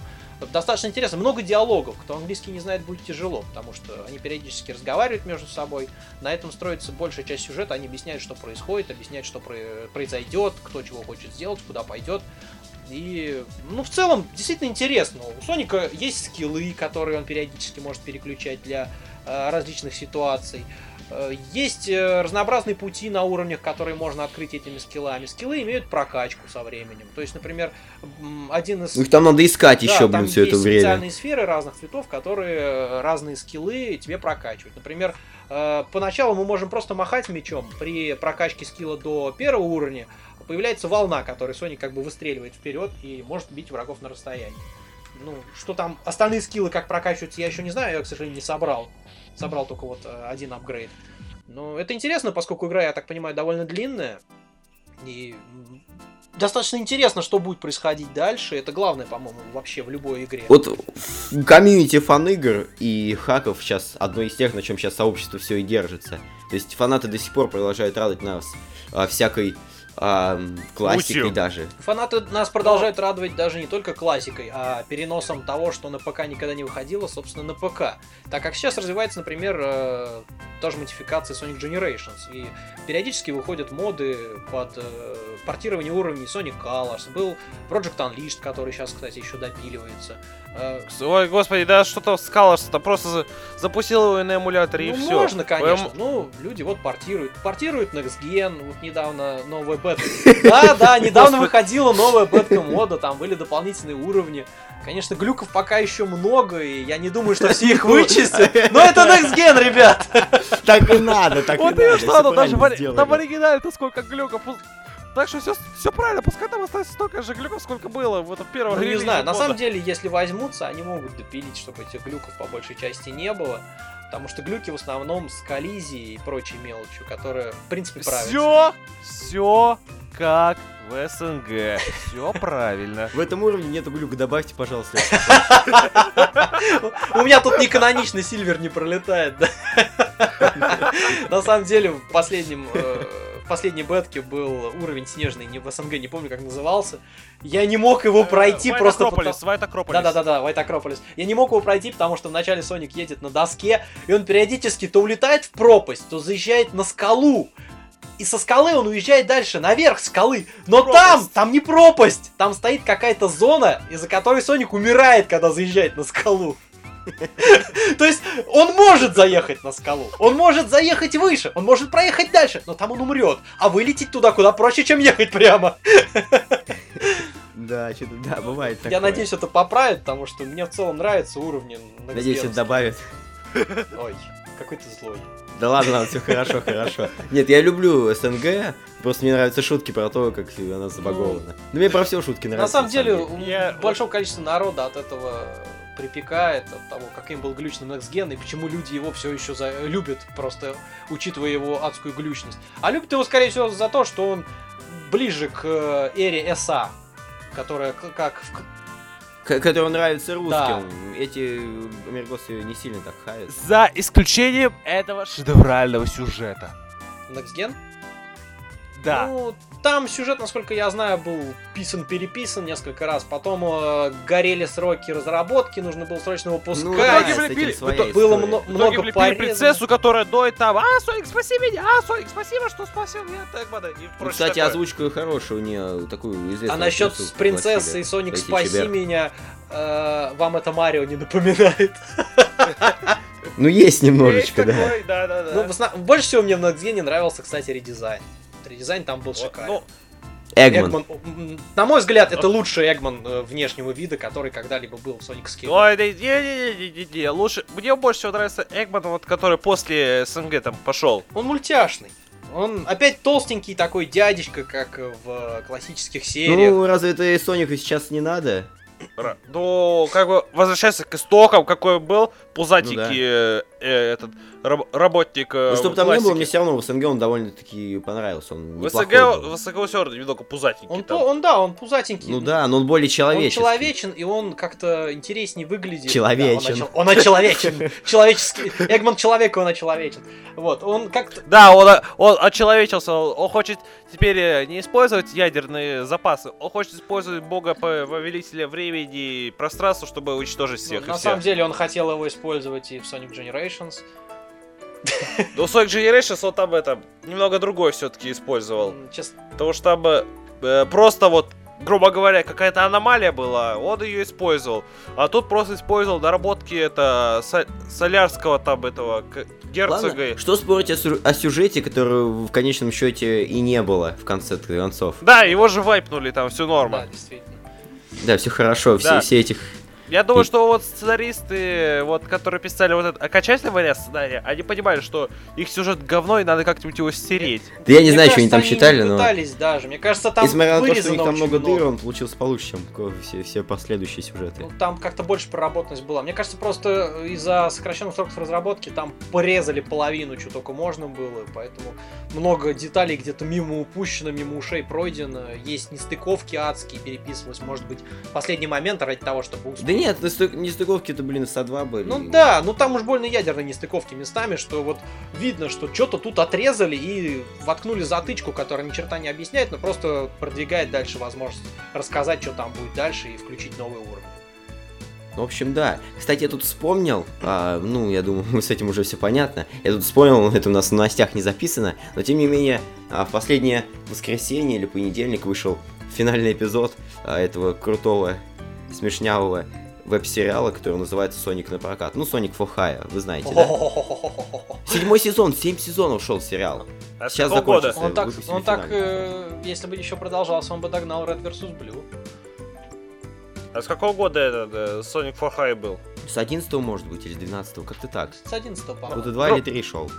Speaker 1: Достаточно интересно. Много диалогов. Кто английский не знает, будет тяжело, потому что они периодически разговаривают между собой. На этом строится большая часть сюжета. Они объясняют, что происходит, объясняют, что про- произойдет, кто чего хочет сделать, куда пойдет. И, ну, в целом, действительно интересно. У Соника есть скиллы, которые он периодически может переключать для э, различных ситуаций. Есть э, разнообразные пути на уровнях, которые можно открыть этими скиллами. Скиллы имеют прокачку со временем. То есть, например, один из...
Speaker 2: Ну их там надо искать
Speaker 1: Да,
Speaker 2: еще, блин, все
Speaker 1: есть
Speaker 2: это время.
Speaker 1: специальные сферы разных цветов, которые э, разные скиллы тебе прокачивают. Например, э, поначалу мы можем просто махать мечом. При прокачке скилла до первого уровня появляется волна, которой Соник как бы выстреливает вперед и может бить врагов на расстоянии. Ну, что там, остальные скиллы как прокачиваются, я еще не знаю, я, к сожалению, не собрал. Собрал только вот э, один апгрейд. Но это интересно, поскольку игра, я так понимаю, довольно длинная. И достаточно интересно, что будет происходить дальше. Это главное, по-моему, вообще в любой игре.
Speaker 2: Вот комьюнити фан-игр и хаков сейчас одно из тех, на чем сейчас сообщество все и держится. То есть фанаты до сих пор продолжают радовать нас а, всякой а, классикой
Speaker 3: Гусью.
Speaker 2: даже.
Speaker 1: Фанаты нас продолжают радовать даже не только классикой, а переносом того, что на ПК никогда не выходило, собственно, на ПК. Так как сейчас развивается, например, э, тоже модификация Sonic Generations, и периодически выходят моды под э, портирование уровней Sonic Colors. Был Project Unleashed, который сейчас, кстати, еще допиливается. Э,
Speaker 3: Ой, господи, да что-то с Colors-то просто за- запустил его на эмуляторе и
Speaker 1: ну,
Speaker 3: все.
Speaker 1: можно, конечно. Ну, люди вот портируют. Портируют Next Gen, вот недавно новая бета. *laughs* Да, да, недавно выходила новая бетка мода, там были дополнительные уровни. Конечно, глюков пока еще много, и я не думаю, что все их вычистят. *laughs* Но это Next Gen, ребят!
Speaker 2: Так и надо, так и
Speaker 3: Вот
Speaker 2: надо.
Speaker 3: и
Speaker 2: всё
Speaker 3: что, ну даже в оригинале-то сколько глюков. Так что все, все правильно, пускай там остается столько же глюков, сколько было в этом первом
Speaker 1: Ну, не знаю, на
Speaker 3: мода.
Speaker 1: самом деле, если возьмутся, они могут допилить, чтобы этих глюков по большей части не было. Потому что глюки в основном с коллизией и прочей мелочью, которая, в принципе, правильно.
Speaker 3: Все, все как в СНГ. Все правильно. *laughs*
Speaker 2: В этом уровне нету глюка, добавьте, пожалуйста. *laughs*
Speaker 1: У меня тут неканоничный Сильвер не пролетает, да? *laughs* На самом деле, в последнем э, последней бетке был уровень снежный, не в СНГ, не помню, как назывался. Я не мог его пройти
Speaker 3: White
Speaker 1: просто
Speaker 3: Acropolis,
Speaker 1: потому...
Speaker 3: White Acropolis.
Speaker 1: Да-да-да, White Acropolis. Я не мог его пройти, потому что вначале Соник едет на доске, и он периодически то улетает в пропасть, то заезжает на скалу. И со скалы он уезжает дальше, наверх скалы. Но
Speaker 3: Пропасть.
Speaker 1: там, там не пропасть, там стоит какая-то зона, из-за которой Соник умирает, когда заезжает на скалу. *laughs* То есть он может заехать на скалу, он может заехать выше, он может проехать дальше, но там он умрет. А вылететь туда куда проще, чем ехать прямо. *laughs*
Speaker 2: Да, что-то, да, бывает такое.
Speaker 1: Я надеюсь, это поправит, потому что мне в целом нравятся уровни.
Speaker 2: Надеюсь, это добавит.
Speaker 1: Ой, какой ты злой.
Speaker 2: Да ладно, ладно, все хорошо, хорошо. Нет, я люблю СНГ, просто мне нравятся шутки про то, как она забагована. Ну, мне про все шутки нравятся.
Speaker 1: На самом деле, у большого количества народа от этого припекает, от того, каким был глючный Next Gen, и почему люди его все еще за... любят, просто учитывая его адскую глючность. А любят его, скорее всего, за то, что он ближе к э, эре SA, которая как в
Speaker 2: К- Который нравится русским. Эти америкосы не сильно так хаят.
Speaker 3: За исключением этого шедеврального сюжета.
Speaker 1: Next Gen.
Speaker 3: Да.
Speaker 1: Ну, там сюжет, насколько я знаю, был писан-переписан несколько раз. Потом э, горели сроки разработки, нужно было срочно
Speaker 2: Ну,
Speaker 1: выпускать.
Speaker 2: да,
Speaker 3: были-
Speaker 2: своя
Speaker 1: в итоге было мно-
Speaker 3: В итоге
Speaker 1: много
Speaker 3: влепили
Speaker 1: порезано.
Speaker 3: принцессу, которая доит там, а, Соник, спаси меня, а, Соник, спасибо, что спасил меня, Тегмана. И
Speaker 2: Ну, кстати,
Speaker 3: такое.
Speaker 2: озвучка хорошая у нее, такую известную.
Speaker 1: А насчет
Speaker 2: актрису
Speaker 1: с принцессой
Speaker 2: пригласили.
Speaker 1: и Соник спаси
Speaker 2: Чебер.
Speaker 1: меня, э, вам это Марио не напоминает. *laughs*
Speaker 2: Ну, есть немножечко,
Speaker 3: Есть
Speaker 2: да.
Speaker 3: такой, да, да, да.
Speaker 1: Ну, основ- больше всего мне в Next Gen нравился, кстати, редизайн. Редизайн там был
Speaker 3: Вот,
Speaker 1: шикарный.
Speaker 3: ну,
Speaker 2: Эгман.
Speaker 1: Эгман, на мой взгляд, это лучший Эгман э, внешнего вида, который когда-либо был в Sonic Skin.
Speaker 3: Ой, да, не, не, не, не, не, лучше. Мне больше всего нравится Эгман, вот который после СНГ там пошел.
Speaker 1: Он мультяшный. Он опять толстенький такой дядечка, как в классических сериях.
Speaker 2: Ну, разве это и Сонику сейчас не надо?
Speaker 3: Ну, как бы возвращаться к истокам, какой он был, пузатенький
Speaker 2: Ну да.
Speaker 3: Э, этот раб- работник. э,
Speaker 2: Ну, чтобы там не было, мне все равно в СНГ он довольно-таки понравился. Он
Speaker 3: В СНГ,
Speaker 2: был.
Speaker 3: в СНГ все равно немного пузатенький.
Speaker 1: Он,
Speaker 3: там.
Speaker 1: он, да, он пузатенький.
Speaker 2: Ну да, но он более
Speaker 1: Он
Speaker 2: человеческий.
Speaker 1: человечен, и он как-то интереснее выглядит.
Speaker 2: Человечен.
Speaker 1: Да, он, очел- он очеловечен. *laughs* Человеческий. Эгман человек, он очеловечен. Вот, он как-то...
Speaker 3: Да, он, он очеловечился, он, он хочет теперь э, не использовать ядерные запасы, он хочет использовать бога повелителя времени и пространства, чтобы уничтожить
Speaker 1: ну,
Speaker 3: всех и
Speaker 1: на
Speaker 3: всех.
Speaker 1: самом деле он хотел его использовать и в Sonic Generations. *laughs*
Speaker 3: Но Sonic Generations он там это немного другой все-таки использовал.
Speaker 1: Честно,
Speaker 3: Потому что там э, э, просто вот, грубо говоря, какая-то аномалия была, он ее использовал. А тут просто использовал наработки это со- солярского там этого к- герцога.
Speaker 2: Ладно, что спорить о, сю- о сюжете, который в конечном счете и не было в конце концов?
Speaker 3: Да, его же вайпнули, там все норма.
Speaker 1: да, действительно.
Speaker 2: Да, все хорошо, все,
Speaker 3: Да.
Speaker 2: все этих...
Speaker 3: Я думаю,
Speaker 2: И-
Speaker 3: что вот сценаристы, вот, которые писали вот этот окончательный вариант сценария, они понимали, что их сюжет говно и надо как-нибудь его стереть.
Speaker 2: Да я не
Speaker 1: Мне
Speaker 2: знаю, что они там считали,
Speaker 1: не
Speaker 2: но...
Speaker 1: пытались даже. Мне кажется, там
Speaker 2: Несмотря на то, что у них
Speaker 1: вырезано
Speaker 2: там много дыр, он получился получше, чем все, все последующие сюжеты.
Speaker 1: Ну, там как-то больше проработанность была. Мне кажется, просто из-за сокращенных сроков разработки там порезали половину, что только можно было, поэтому много деталей где-то мимо упущено, мимо ушей пройдено. Есть нестыковки адские, переписывалось, может быть, последний момент ради того, чтобы успеть.
Speaker 2: Да нет, нестык- нестыковки-то, блин, СА-2 были.
Speaker 1: Ну да, ну там уж больно ядерные нестыковки местами, что вот видно, что что-то тут отрезали и воткнули затычку, которая ни черта не объясняет, но просто продвигает дальше возможность рассказать, что там будет дальше и включить новый уровень.
Speaker 2: В общем, да. Кстати, я тут вспомнил, а, ну, я думаю, *laughs* с этим уже все понятно. Я тут вспомнил, *laughs* это у нас в новостях не записано, но тем не менее, а, в последнее воскресенье или понедельник вышел финальный эпизод а, этого крутого, смешнявого веб-сериала, который называется «Соник на прокат». Ну, «Соник for Hire», вы знаете, да? *laughs* Седьмой сезон, семь сезонов шел сериал.
Speaker 3: А
Speaker 2: Сейчас закончится.
Speaker 1: Он так, он так, э, если бы еще продолжался, он бы догнал Red vs. Blue.
Speaker 3: А с какого года этот Sonic for High был?
Speaker 2: С 11 может быть, или с 12 как-то так.
Speaker 1: С 11 по-моему.
Speaker 2: Года два
Speaker 3: Ну,
Speaker 2: или три шел.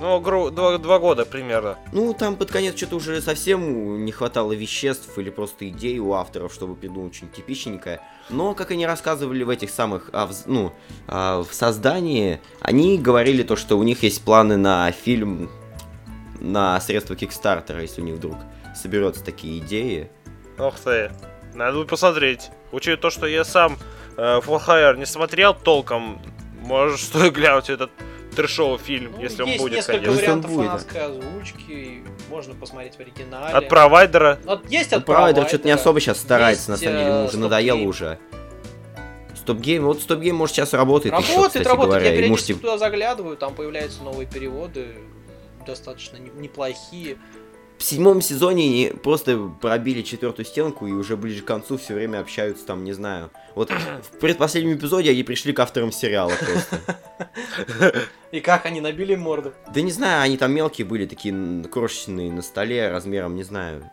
Speaker 3: Ну, гру- два, два года примерно.
Speaker 2: Ну, там под конец что-то уже совсем не хватало веществ или просто идей у авторов, чтобы придумать что-нибудь типичненькое. Но, как они рассказывали в этих самых, а, в, ну, а, в создании, они говорили то, что у них есть планы на фильм на средства Кикстартера, если у них вдруг соберется такие идеи.
Speaker 3: Ох ты. Надо будет посмотреть. Учитывая то, что я сам э, For Hire не смотрел толком, может, *laughs* стоит глянуть этот трешовый фильм,
Speaker 1: Ну,
Speaker 3: если он
Speaker 1: есть
Speaker 3: будет,
Speaker 1: несколько
Speaker 3: конечно.
Speaker 2: Если он
Speaker 1: вариантов
Speaker 2: будет,
Speaker 1: фанатской озвучки, можно посмотреть в оригинале.
Speaker 3: От провайдера.
Speaker 1: Вот есть
Speaker 2: Ну,
Speaker 1: от
Speaker 2: провайдер что-то не
Speaker 1: провайдера.
Speaker 2: особо сейчас старается, на
Speaker 1: Есть,
Speaker 2: самом деле, ему
Speaker 1: э,
Speaker 2: уже надоело уже. StopGame, вот StopGame, может, сейчас работает, еще,
Speaker 1: Работает,
Speaker 2: кстати
Speaker 1: работает.
Speaker 2: говоря,
Speaker 1: Я периодически
Speaker 2: можете...
Speaker 1: туда заглядываю, там появляются новые переводы, достаточно не- неплохие.
Speaker 2: В седьмом сезоне они просто пробили четвертую стенку и уже ближе к концу все время общаются там, не знаю. Вот в предпоследнем эпизоде они пришли к авторам сериала просто.
Speaker 1: И как они набили морду.
Speaker 2: Да не знаю, они там мелкие были, такие крошечные на столе, размером, не знаю,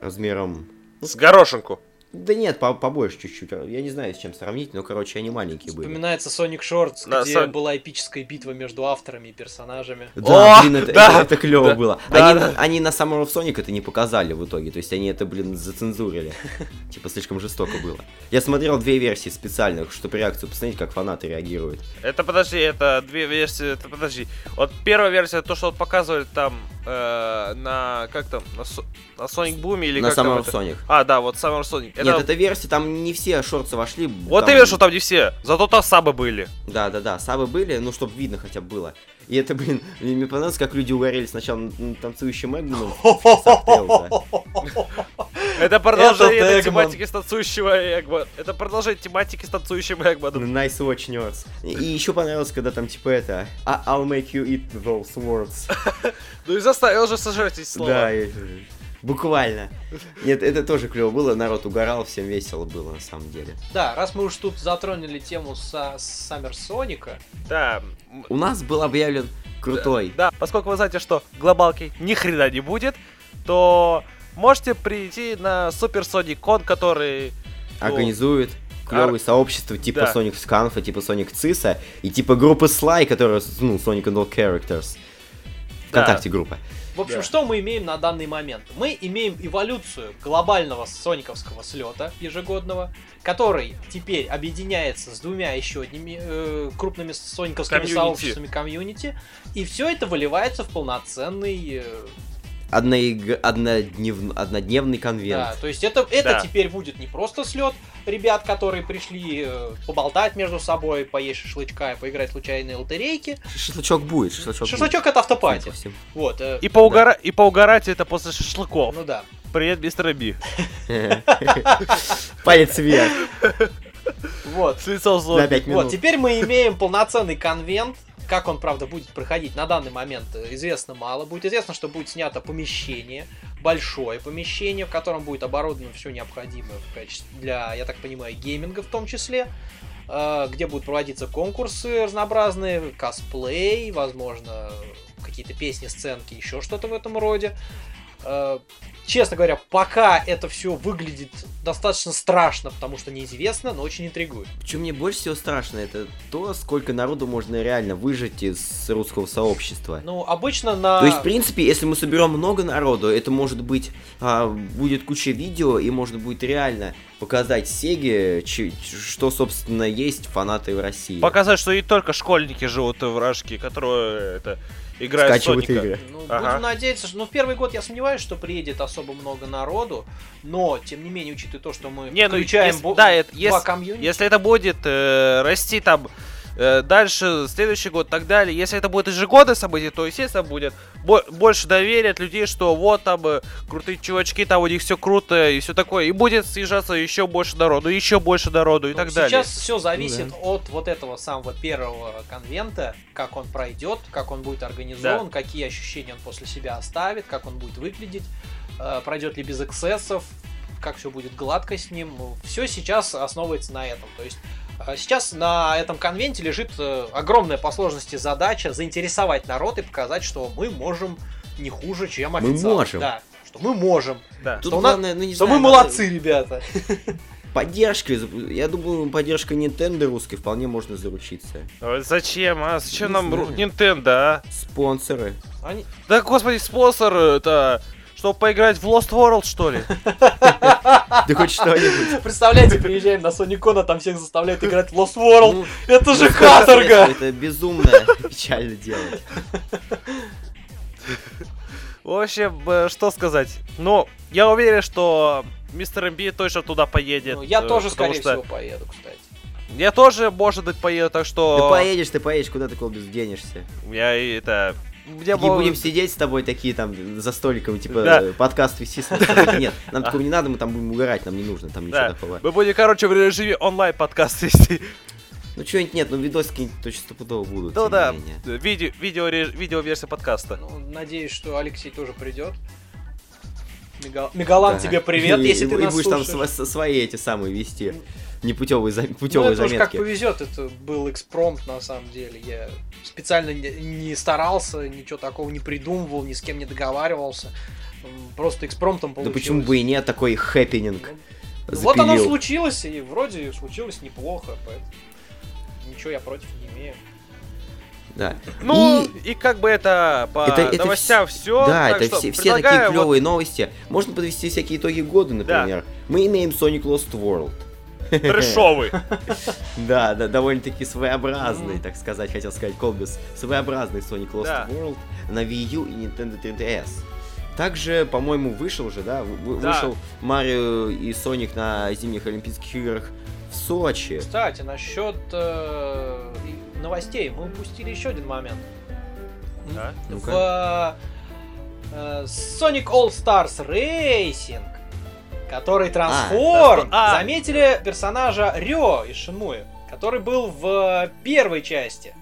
Speaker 2: размером...
Speaker 3: С горошинку.
Speaker 2: Да нет, по- побольше чуть-чуть. Я не знаю, с чем сравнить, но, короче, они маленькие были.
Speaker 1: Вспоминается Sonic Shorts,
Speaker 3: На
Speaker 1: где
Speaker 3: самом-
Speaker 1: была эпическая битва между авторами и персонажами.
Speaker 2: Да,
Speaker 3: О,
Speaker 2: блин, это,
Speaker 3: да,
Speaker 2: это, клево
Speaker 3: да,
Speaker 2: было.
Speaker 3: да,
Speaker 2: они,
Speaker 3: да.
Speaker 2: они на Summer of Sonic это не показали в итоге, то есть они это, блин, зацензурили. *laughs* Типа слишком жестоко было. Я смотрел две версии специальных, чтобы реакцию посмотреть, как фанаты реагируют.
Speaker 3: Это подожди, это две версии, это подожди. Вот первая версия, то, что показывали там э, на как там, на, Со- на Sonic Boom или
Speaker 2: на
Speaker 3: как там
Speaker 2: Summer of
Speaker 3: это?
Speaker 2: Sonic.
Speaker 3: А, да, вот Summer Sonic. Это-
Speaker 2: Нет, это версия, там не все шорты вошли.
Speaker 3: Вот
Speaker 2: там-
Speaker 3: и вижу, что там не все. Зато там сабы были.
Speaker 2: Да, да, да, сабы были, ну, чтобы видно хотя бы было. И это, блин, мне понравилось, как люди угорели сначала на, танцующий Мэгнум.
Speaker 3: Это продолжение этой тематики с танцующего Эгмана. Это продолжение тематики с танцующим Эгманом.
Speaker 2: Nice watch nerds. И еще понравилось, когда там типа это «I- I'll make you eat those words. *laughs*
Speaker 3: Ну и заставил же сожрать эти слова.
Speaker 2: Да, буквально. Нет, это тоже клево было, народ угорал, всем весело было на самом деле.
Speaker 1: Да, раз мы уж тут затронули тему со Саммер Соника,
Speaker 3: Да.
Speaker 2: У нас был объявлен крутой.
Speaker 3: Да, поскольку вы знаете, что глобалки ни хрена не будет, то можете прийти на Super Sonic Con, который... ну,
Speaker 2: Организует клевые сообщества типа
Speaker 3: Да.
Speaker 2: Sonic Scanf, типа Sonic Циса и типа группы Sly, которая, ну, Sonic and All Characters.
Speaker 3: Да.
Speaker 2: Вконтакте группа.
Speaker 1: В общем,
Speaker 3: Да.
Speaker 1: что мы имеем на данный момент? Мы имеем эволюцию глобального сониковского слета ежегодного, который теперь объединяется с двумя еще одними э, крупными сониковскими
Speaker 3: Комьюнити.
Speaker 1: сообществами комьюнити, и все это выливается в полноценный э,
Speaker 2: Одноиг- одноднев- Однодневный конвент.
Speaker 1: Да, то есть это, это
Speaker 3: Да.
Speaker 1: теперь будет не просто слет ребят, которые пришли э, поболтать между собой, поесть шашлычка и поиграть в случайные лотерейки.
Speaker 2: Шашлычок будет, шашлычок,
Speaker 1: Шашлычок это автопати.
Speaker 2: будет. Всем.
Speaker 1: Вот. э,
Speaker 3: И, поугора... и поугарать это после шашлыков.
Speaker 1: Ну да.
Speaker 3: Привет, мистер Би. *laughs*
Speaker 2: Палец вверх
Speaker 1: Вот.
Speaker 3: С лицом зомби.
Speaker 2: 5 минут.
Speaker 1: Вот, теперь мы имеем полноценный конвент. Как он, правда, будет проходить на данный момент, э, известно мало. Будет известно, что будет снято помещение, большое помещение, в котором будет оборудовано все необходимое для, я так понимаю, гейминга в том числе. э, Где будут проводиться конкурсы разнообразные, косплей, возможно, какие-то песни, сценки, еще что-то в этом роде. Э, Честно говоря, пока это все выглядит достаточно страшно, потому что неизвестно, но очень интригует.
Speaker 2: Что мне больше всего страшно, это то, сколько народу можно реально выжить из русского сообщества.
Speaker 1: Ну, обычно на...
Speaker 2: То есть, в принципе, если мы соберем много народу, это может быть, а, будет куча видео, и можно будет реально показать Сеге, что, собственно, есть фанаты в России.
Speaker 3: Показать, что не только школьники живут в Рашке, которые это, играют
Speaker 2: Скачивают
Speaker 3: Соника.
Speaker 2: игры.
Speaker 1: Ну,
Speaker 3: Ага.
Speaker 1: будем надеяться, что... Ну, в первый год я сомневаюсь, что приедет особо много народу, но, тем не менее, учитывая то, что мы
Speaker 3: Не, ну,
Speaker 1: включаем
Speaker 3: если-
Speaker 1: бо-
Speaker 3: да, это-
Speaker 1: два
Speaker 3: если-
Speaker 1: комьюнити,
Speaker 3: Если это будет э, расти там э, дальше, следующий год и так далее, если это будет ежегодное событие, то, естественно, будет бо- больше доверия от людей, что вот там э, крутые чувачки, там у них все круто и все такое. И будет съезжаться еще больше народу, еще больше народу и
Speaker 1: Ну,
Speaker 3: так
Speaker 1: Сейчас
Speaker 3: далее.
Speaker 1: все зависит от вот этого самого первого конвента, как он пройдет, как он будет организован, какие ощущения он после себя оставит, как он будет выглядеть, э, пройдет ли без эксцессов, как все будет гладко с ним. Все сейчас основывается на этом. То есть э, сейчас на этом конвенте лежит э, огромная по сложности задача заинтересовать народ и показать, что мы можем не хуже, чем
Speaker 2: Мы
Speaker 1: официал.
Speaker 2: можем.
Speaker 1: Да, что мы можем.
Speaker 3: Да.
Speaker 2: Тут
Speaker 1: Что
Speaker 2: главное, ну не
Speaker 1: Что
Speaker 2: знаю,
Speaker 1: мы
Speaker 2: надо-
Speaker 1: молодцы, ребята. *laughs*
Speaker 2: Поддержкой, зап- я думаю, поддержка Nintendo русской вполне можно заручиться.
Speaker 3: Ой, Зачем, а? Зачем
Speaker 2: Не
Speaker 3: нам
Speaker 2: знаю.
Speaker 3: Nintendo, а?
Speaker 2: Спонсоры.
Speaker 1: Они...
Speaker 3: Да, господи, спонсор это... Чтобы поиграть в Lost World, что ли? *laughs*
Speaker 2: Да хоть что-нибудь.
Speaker 1: Представляете, приезжаем на Sonic а там всех заставляют играть в Lost World.
Speaker 2: Ну,
Speaker 1: Это же
Speaker 2: ну,
Speaker 1: каторга!
Speaker 2: Это безумно *laughs* печально делать.
Speaker 3: В общем, э, что сказать. Ну, я уверен, что мистер МБ точно туда поедет.
Speaker 1: Ну, я
Speaker 3: э,
Speaker 1: тоже, скорее
Speaker 3: что
Speaker 1: всего, поеду, кстати.
Speaker 3: Я тоже, может быть, поеду, так что...
Speaker 2: Ты поедешь, ты поедешь, куда ты, Колбис, денешься?
Speaker 3: Я это... Мне
Speaker 2: Не
Speaker 3: было-
Speaker 2: будем сидеть с тобой такие там за столиком, типа
Speaker 3: Да.
Speaker 2: э, подкаст вести. *laughs* Нет, нам такого не надо, мы там будем угорать, нам не нужно, там ничего
Speaker 3: Да.
Speaker 2: такого.
Speaker 3: Мы будем, короче, в режиме онлайн подкаст вести.
Speaker 2: Ну что-нибудь нет, ну видосики какие-нибудь точно стопудово будут.
Speaker 3: Ну да,
Speaker 2: менее.
Speaker 3: видео, видео, видео-версия подкаста.
Speaker 1: Ну, надеюсь, что Алексей тоже придет. Мега- Мегалан,
Speaker 2: Да.
Speaker 1: тебе привет,
Speaker 2: И-
Speaker 1: если
Speaker 2: и-
Speaker 1: ты
Speaker 2: и
Speaker 1: нас
Speaker 2: будешь там
Speaker 1: слушаешь.
Speaker 2: свои эти самые вести. Непутевые, за...
Speaker 1: Ну,
Speaker 2: путевые
Speaker 1: это уж как
Speaker 2: заметки.
Speaker 1: повезет, это был экспромт на самом деле. Я специально не, не старался, ничего такого не придумывал, ни с кем не договаривался. Просто экспромтом
Speaker 2: Да
Speaker 1: получилось.
Speaker 2: почему бы и нет такой хэппенинг?
Speaker 1: Ну, Вот оно случилось, и вроде случилось неплохо, поэтому ничего я против не имею.
Speaker 2: Да.
Speaker 3: Ну,
Speaker 2: И-
Speaker 3: и, как бы это по
Speaker 2: Это- это
Speaker 3: новостям все.
Speaker 2: Да, это все, все такие клевые новости. Можно подвести всякие итоги года, например. Мы имеем Sonic Lost World.
Speaker 3: Трэшовый. *laughs*
Speaker 2: Да, да, довольно-таки своеобразный, так сказать, хотел сказать Колбис. Своеобразный Sonic Lost. World на Wii U и Nintendo 3DS. Также, по-моему, вышел же, да? вы-
Speaker 3: Да.
Speaker 2: Вышел Марио и Соник на зимних Олимпийских играх в Сочи.
Speaker 1: Кстати, насчет э, новостей, мы упустили еще один момент.
Speaker 3: Да?
Speaker 1: В э, Sonic All Stars Racing, который трансформ,
Speaker 3: а.
Speaker 1: заметили персонажа Рё из Шинмуи, который был в первой части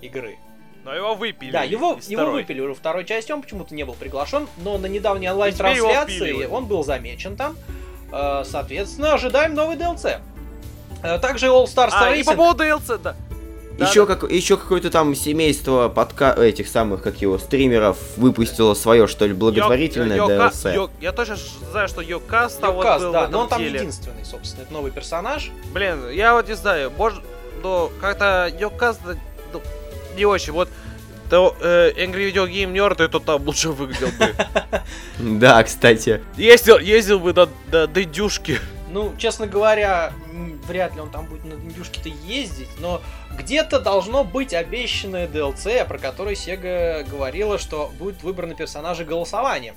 Speaker 1: игры.
Speaker 3: Но его выпили.
Speaker 1: Да, его, его выпили уже во второй части, он почему-то не был приглашен, но на недавней онлайн-трансляции он был замечен там. Э, Соответственно, ожидаем новый DLC. Э, Также All Stars
Speaker 3: А, и по
Speaker 1: Racing.
Speaker 3: поводу DLC, да. Да,
Speaker 2: еще,
Speaker 3: да.
Speaker 2: как, еще какое-то там семейство подка... этих самых, как его, стримеров выпустило свое, что ли, благотворительное
Speaker 3: Йо-
Speaker 2: DLC.
Speaker 3: Йо- Я точно ж знаю, что Йокаст там вот был в
Speaker 1: да,
Speaker 3: этом
Speaker 1: но он там
Speaker 3: теле.
Speaker 1: единственный, собственно, это новый персонаж.
Speaker 3: Блин, я вот не знаю, может, ну, как-то Йокаст да, ну, не очень. Вот то, э, Angry Video Game Nerd, это там лучше выглядел бы. *laughs*
Speaker 2: Да, кстати.
Speaker 3: Ездил, ездил бы до, до дыдюшки.
Speaker 1: Ну, честно говоря, вряд ли он там будет на индюшке-то ездить, но где-то должно быть обещанное DLC, про которое Sega говорила, что будет выбраны персонажи голосованием.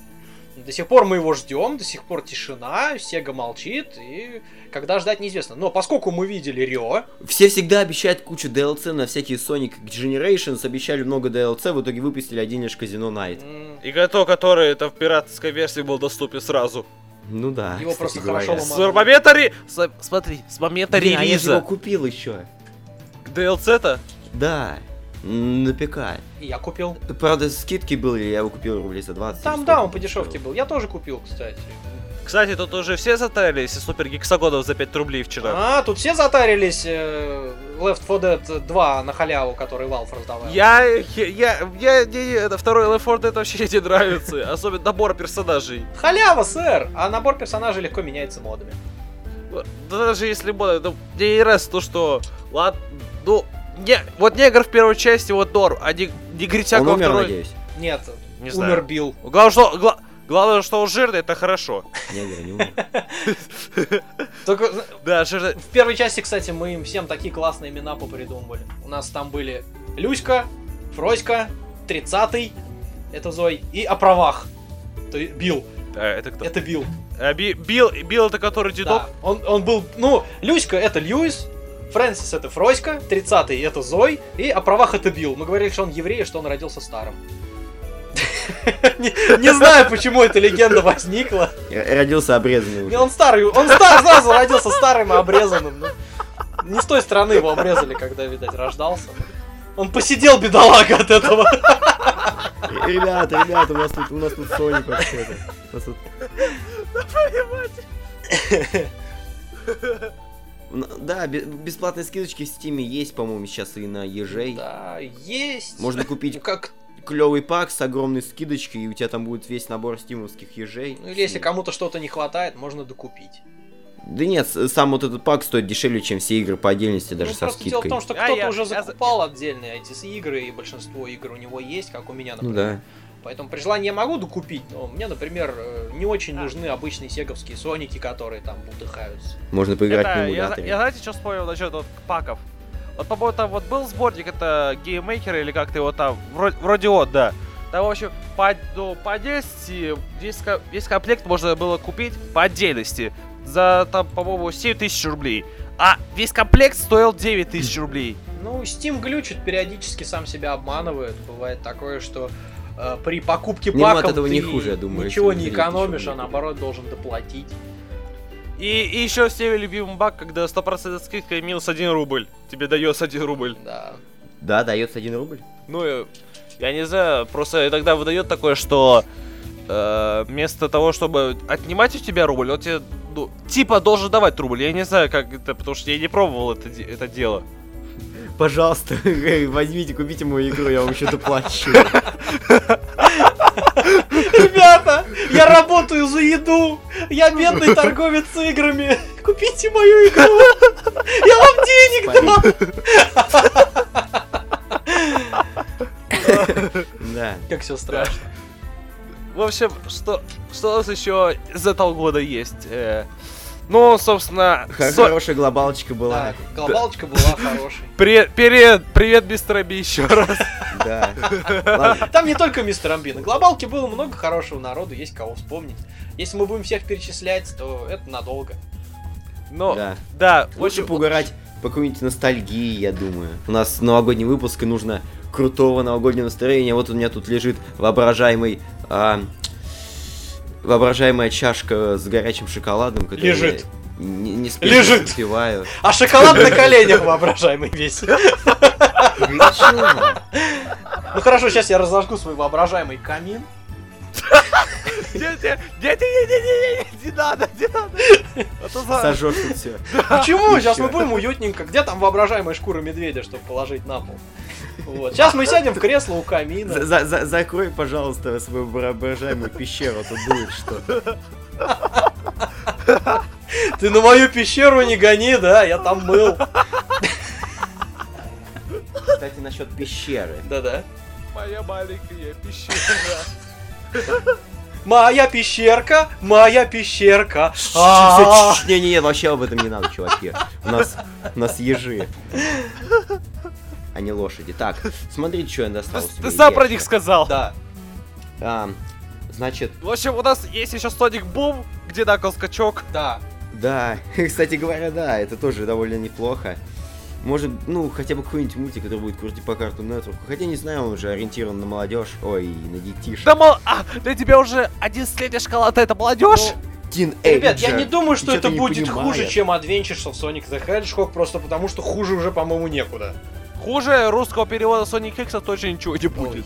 Speaker 1: До сих пор мы его ждем, до сих пор тишина, Sega молчит, и когда ждать неизвестно. Но поскольку мы видели Рио,
Speaker 2: Все всегда обещают кучу DLC на всякие Sonic Generations, обещали много DLC, в итоге выпустили один лишь Казино Найт.
Speaker 3: И то, который это в пиратской версии был доступен сразу.
Speaker 2: Ну да,
Speaker 1: Его просто
Speaker 2: говоря.
Speaker 1: хорошо
Speaker 3: С
Speaker 1: ломанули.
Speaker 3: момента ре- с- Смотри, с момента
Speaker 2: Блин, а я же его
Speaker 3: релиза
Speaker 2: купил еще.
Speaker 3: DLC-то
Speaker 2: Да, на ПК.
Speaker 1: и я купил.
Speaker 2: Правда, скидки были, я его купил рублей за 20.
Speaker 1: Там, да, он по дешевке был. Я тоже купил, кстати.
Speaker 3: Кстати, тут уже все затарились из супер гексагонов за 5 рублей вчера.
Speaker 1: А, тут все затарились э, Left 4 Dead 2 на халяву, который Valve раздавал.
Speaker 3: Я, я, я, я, не- это второй Left 4 Dead вообще не нравится, *laughs* особенно набор персонажей.
Speaker 1: Халява, сэр! А набор персонажей легко меняется модами.
Speaker 3: Да даже если бы, ну, мне не нравится то, что, ладно, ну, не, вот негр в первой части, вот норм, а не, негритяк
Speaker 2: Он
Speaker 3: во
Speaker 2: умер,
Speaker 3: второй...
Speaker 2: надеюсь.
Speaker 1: Нет,
Speaker 3: Не
Speaker 1: умер
Speaker 3: знаю.
Speaker 1: Билл.
Speaker 3: Главное, что, гла- главное, что он жирный, это хорошо.
Speaker 2: Не умер. *laughs*
Speaker 1: Только
Speaker 3: Да, жирный.
Speaker 1: в первой части, кстати, мы им всем такие классные имена попридумывали. У нас там были Люська, Фроська, 30-й, это Зой, и о правах. То есть Билл.
Speaker 3: Да, это кто?
Speaker 1: Это Билл.
Speaker 3: А, Би- Билл, Билл это который дедок?
Speaker 1: Да. Он, он был, ну, Люська это Льюис, Фрэнсис это Фроська, 30-й это Зой, и о правах это Билл. Мы говорили, что он еврей, что он родился старым. *laughs* Не знаю, почему эта легенда возникла.
Speaker 2: Родился обрезанный уже.
Speaker 1: он старый, он стар, сразу родился старым и обрезанным. ну. Не с той стороны его обрезали, когда, видать, рождался. Он посидел, бедолага, от этого.
Speaker 2: Ребята, ребята, у нас тут, у нас тут Соник вообще-то. У нас тут- Да, бе- бесплатные скидочки в Стиме есть, по-моему, сейчас и на ежей.
Speaker 1: Да, есть.
Speaker 2: Можно
Speaker 1: Ну,
Speaker 2: купить
Speaker 1: как,
Speaker 2: клевый пак с огромной скидочкой, и у тебя там будет весь набор стимовских ежей.
Speaker 1: ну, или если кому-то что-то не хватает, можно докупить.
Speaker 2: Да нет, сам вот этот пак стоит дешевле, чем все игры по отдельности, даже
Speaker 1: ну,
Speaker 2: со
Speaker 1: просто дело в
Speaker 2: скидкой.
Speaker 1: том, что
Speaker 3: А
Speaker 1: кто-то
Speaker 3: я-
Speaker 1: уже
Speaker 3: я за-
Speaker 1: закупал отдельные эти игры, и большинство игр у него есть, как у меня,
Speaker 2: Ну
Speaker 1: например.
Speaker 2: да.
Speaker 1: Поэтому при желании я могу докупить, но мне, например, э, не очень
Speaker 3: А.
Speaker 1: нужны обычные сеговские соники, которые там бултыхаются.
Speaker 2: Можно поиграть
Speaker 3: Это,
Speaker 2: на
Speaker 3: я, зна-
Speaker 2: эмуляторе.
Speaker 3: я знаете, что вспомнил насчет вот паков? Вот, по-моему, там вот был сборник, это Game Maker или как-то его там, вроде, вроде вот, да. Там, в общем, по, ну, по отдельности весь, весь комплект можно было купить по отдельности за, там, по-моему, 7 тысяч рублей. А весь комплект стоил 9 тысяч рублей.
Speaker 1: Ну, Steam глючит, периодически сам себя обманывает. Бывает такое, что э, при покупке
Speaker 2: от
Speaker 1: паков
Speaker 2: этого
Speaker 1: ты
Speaker 2: не хуже, я думаю,
Speaker 1: ничего не экономишь, а наоборот должен доплатить.
Speaker 3: И, и еще всеми любимый баг, когда 100% скидка и минус 1 рубль. Тебе дается 1 рубль.
Speaker 1: Да.
Speaker 2: Да, дается один рубль.
Speaker 3: Ну, я, я не знаю, просто иногда выдает такое, что э, вместо того, чтобы отнимать у тебя рубль, он тебе, ну, типа, должен давать рубль. Я не знаю, как это, потому что я не пробовал это, это дело.
Speaker 2: Пожалуйста, *laughs* возьмите, купите мою игру, я вам еще доплачу. *laughs*
Speaker 1: Ребята, я работаю за еду. Я бедный торговец играми. Купите мою игру. Я вам денег дам.
Speaker 2: Да.
Speaker 1: Как все страшно.
Speaker 3: В общем, что, что у нас еще из этого года есть? Ну, собственно, со-
Speaker 2: Хорошая глобалочка
Speaker 1: Да,
Speaker 2: была.
Speaker 1: глобалочка была хорошей.
Speaker 3: Привет, привет, привет, мистер Аби, еще раз.
Speaker 2: Да. Ладно,
Speaker 1: Там не только мистер Амби. На глобалке было много хорошего народу, есть кого вспомнить. Если мы будем всех перечислять, то это надолго.
Speaker 3: Но,
Speaker 2: Да.
Speaker 3: да,
Speaker 2: Лучше
Speaker 3: общем,
Speaker 2: поугарать по какой-нибудь ностальгии, я думаю. У нас новогодний выпуск, и нужно крутого новогоднего настроения. Вот у меня тут лежит воображаемый... а, воображаемая чашка с горячим шоколадом, которую
Speaker 1: Лежит.
Speaker 2: не, не спеша
Speaker 1: Лежит.
Speaker 2: успеваю.
Speaker 1: А шоколад на *laughs* коленях воображаемый весь. Ну хорошо, сейчас я разожгу свой воображаемый камин.
Speaker 3: Нет, нет, нет, не надо, не надо. А
Speaker 2: Сожжешь тут все.
Speaker 1: Почему? Сейчас мы будем уютненько. Где там воображаемая шкура медведя, чтобы положить на пол? Вот. Сейчас мы сядем в кресло у камина.
Speaker 2: закрой, пожалуйста, свою воображаемую пещеру, тут дует что.
Speaker 1: Ты на мою пещеру не гони, да? Я там мыл.
Speaker 2: Кстати, насчет пещеры.
Speaker 1: Да-да.
Speaker 3: Моя маленькая пещера.
Speaker 1: Моя пещерка, моя пещерка. А,
Speaker 2: Не-не-не, вообще об этом не надо, чуваки. У нас, у нас ежи. А не лошади. Так, *laughs* смотрите, что я достал.
Speaker 3: Ты, сам про них сказал.
Speaker 1: Да.
Speaker 2: А, значит,
Speaker 3: В общем, у нас есть еще Sonic Boom, где Накл скачок.
Speaker 1: Да.
Speaker 2: да, *laughs* кстати говоря, да, это тоже довольно неплохо. Может, ну, хотя бы какой-нибудь мультик, который будет крутить по карту Network. Хотя не знаю, он уже ориентирован на молодежь. Ой, на детишек.
Speaker 3: Да мол... А, для тебя уже 11-летняя шоколада это молодежь?
Speaker 2: Тин
Speaker 1: Ребят, я не думаю, что это будет хуже, чем Adventures of Sonic the Hedgehog, просто потому что хуже уже, по-моему, некуда.
Speaker 3: Хуже русского перевода Sonic X точно ничего не будет.
Speaker 1: Ой.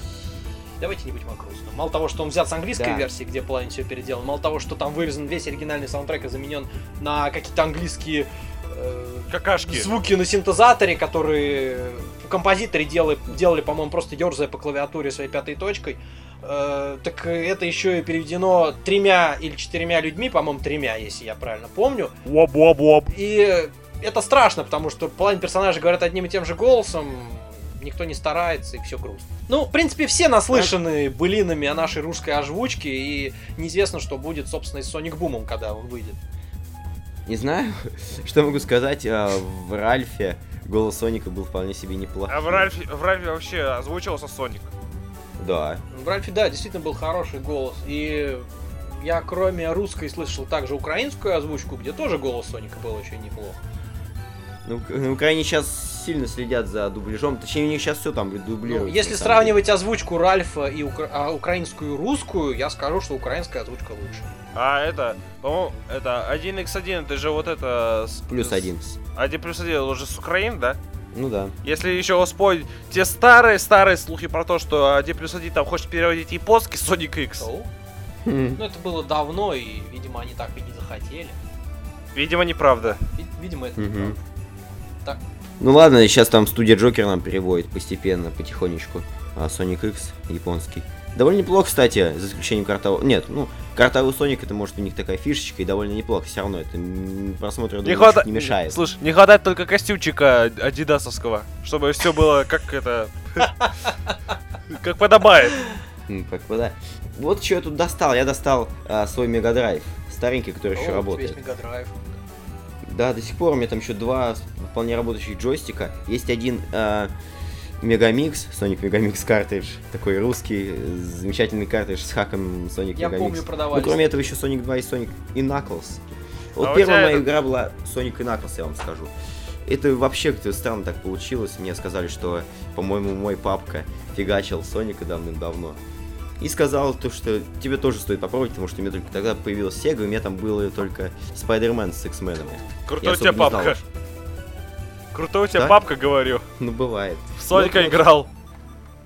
Speaker 1: Давайте не будем о грустном. Мало того, что он взят с английской
Speaker 2: Да.
Speaker 1: версии, где половина все переделан, мало того, что там вырезан весь оригинальный саундтрек и заменен на какие-то английские э,
Speaker 3: Какашки.
Speaker 1: звуки на синтезаторе, которые композиторы делали, делали по-моему, просто ерзая по клавиатуре своей пятой точкой. Э, так это еще и переведено тремя или четырьмя людьми, по-моему, тремя, если я правильно помню.
Speaker 3: Воп-воп-воп.
Speaker 1: И это страшно, потому что половина персонажей говорят одним и тем же голосом, никто не старается, и все грустно. Ну, в принципе, все наслышаны былинами о нашей русской озвучке, и неизвестно, что будет, собственно, и с Соник Бумом, когда он выйдет.
Speaker 2: Не знаю, *laughs* что могу сказать. а, В Ральфе голос Соника был вполне себе неплохой.
Speaker 3: А в Ральфе, в Ральфе вообще озвучивался Соник.
Speaker 2: Да.
Speaker 1: В Ральфе, да, действительно был хороший голос, и я кроме русской слышал также украинскую озвучку, где тоже голос Соника был очень неплох.
Speaker 2: Ну, на Украине сейчас сильно следят за дубляжом. Точнее, у них сейчас все там
Speaker 1: Ну,
Speaker 2: дублируется.
Speaker 1: если сравнивать озвучку Ральфа и укра- а, украинскую и русскую, я скажу, что украинская озвучка лучше.
Speaker 3: А это, по-моему, это 1x1, это же вот это... с-
Speaker 2: деле. Плюс
Speaker 3: с-
Speaker 2: один.
Speaker 3: 1 плюс 1 это уже с Украины, да?
Speaker 2: Ну да.
Speaker 3: Если еще вспомнить те старые-старые слухи про то, что 1 плюс 1 там хочет переводить японский Sonic X.
Speaker 2: Хм.
Speaker 1: Ну, это было давно, и, видимо, они так и не захотели.
Speaker 3: Видимо, неправда.
Speaker 1: Ви- Видимо, это
Speaker 2: Мгм.
Speaker 1: неправда. Так,
Speaker 2: Ну ладно, сейчас там студия Джокер нам переводит постепенно, потихонечку. А Sonic X японский. Довольно неплохо, кстати, за исключением картового... Нет, ну, картовый Соник, это может у них такая фишечка, и довольно неплохо. Все равно это просмотру
Speaker 3: Не,
Speaker 2: думаю,
Speaker 3: хвата-
Speaker 2: не мешает.
Speaker 3: Слушай, не хватает только костюмчика адидасовского, чтобы все было как это... *laughs* Как подобает.
Speaker 2: Как да. Вот что я тут достал. Я достал а, свой Mega Drive. Старенький, который еще работает.
Speaker 1: Mega Drive.
Speaker 2: Да, до сих пор у меня там еще два вполне работающих джойстика. Есть один а, Megamix, Sonic Megamix картридж, такой русский, э, замечательный картридж с хаком Sonic
Speaker 1: Я
Speaker 2: Megamix.
Speaker 1: помню,
Speaker 2: Ну,
Speaker 1: продавались.
Speaker 2: кроме этого, еще Sonic 2 и Sonic и Knuckles. Вот
Speaker 3: А
Speaker 2: первая моя
Speaker 3: это-
Speaker 2: игра была Sonic и Knuckles, я вам скажу. Это вообще как-то странно так получилось. Мне сказали, что, по-моему, мой папка фигачил Соника давным-давно. И сказал то, что тебе тоже стоит попробовать, потому что у меня только тогда появилась Sega, и у меня там было только Spider-Man с X-менами.
Speaker 3: Крутой
Speaker 2: Я
Speaker 3: у тебя папка.
Speaker 2: уж.
Speaker 3: Крутой у тебя папка, говорю.
Speaker 2: Ну, бывает.
Speaker 3: В Соника
Speaker 2: Вот,
Speaker 3: играл.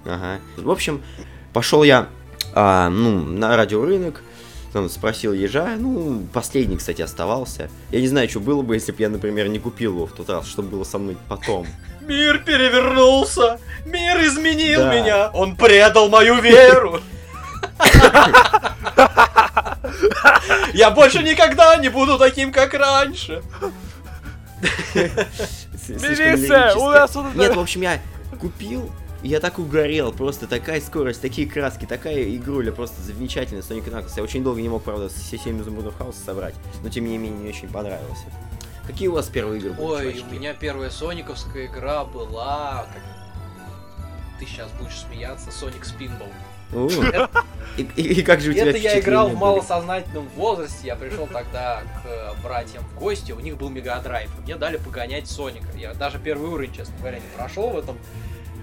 Speaker 2: Ага. В общем, пошел я а, ну, на радиорынок, там спросил ежа, ну, последний, кстати, оставался. Я не знаю, что было бы, если бы я, например, не купил его в тот раз, что было со мной потом. *laughs*
Speaker 1: Мир перевернулся, мир изменил
Speaker 2: Да.
Speaker 1: меня, он предал мою веру. *laughs* *laughs* Я больше никогда не буду таким, как раньше.
Speaker 3: Милиция, у нас тут-
Speaker 2: Нет, в общем, я купил, и я так угорел, просто такая скорость, такие краски, такая игруля, просто замечательная Sonic Knuckles. Я очень долго не мог, правда, все 7 изумрудов хаоса собрать, но тем не менее мне очень понравился. Какие у вас первые игры были,
Speaker 1: Ой,
Speaker 2: чувачки?
Speaker 1: у меня первая сониковская игра была... как- Ты сейчас будешь смеяться, Sonic Spinball.
Speaker 2: И, и- и как же у тебя
Speaker 1: Это я играл в малосознательном возрасте. Я пришел тогда к э, братьям в гости, у них был мегадрайв. Мне дали погонять Соника. Я даже первый уровень, честно говоря, не прошел в этом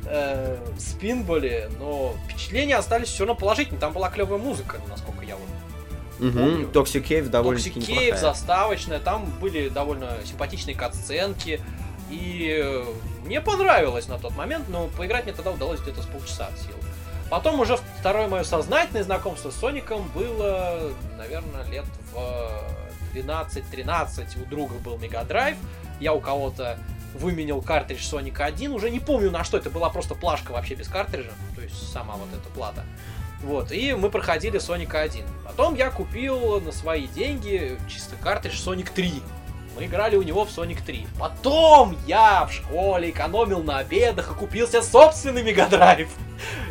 Speaker 1: э, спинболе, но впечатления остались все равно положительные. Там была клевая музыка, насколько я вот помню.
Speaker 2: Toxic Cave довольно
Speaker 1: Toxic Cave, заставочная, там были довольно симпатичные катсценки. И мне понравилось на тот момент, но поиграть мне тогда удалось где-то с полчаса от силы. Потом уже второе мое сознательное знакомство с Соником было, наверное, лет в 12-13. У друга был Мегадрайв, я у кого-то выменял картридж Sonic 1, уже не помню на что, это была просто плашка вообще без картриджа, то есть сама вот эта плата. Вот, и мы проходили Sonic 1. Потом я купил на свои деньги чисто картридж Sonic 3. Мы играли у него в Sonic 3. Потом я в школе экономил на обедах и купил себе собственный Мегадрайв.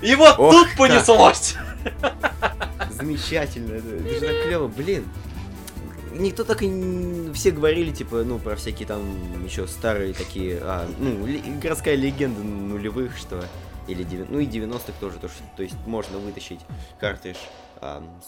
Speaker 1: И вот
Speaker 2: Ох,
Speaker 1: тут
Speaker 2: как.
Speaker 1: понеслось.
Speaker 2: Замечательно, это, это же так клево, блин. Никто так и. Все говорили, типа, ну, про всякие там еще старые такие, а, ну, ли- городская легенда нулевых, что... Или, девя- ну, и 90-х тоже, то, что, то есть можно вытащить картридж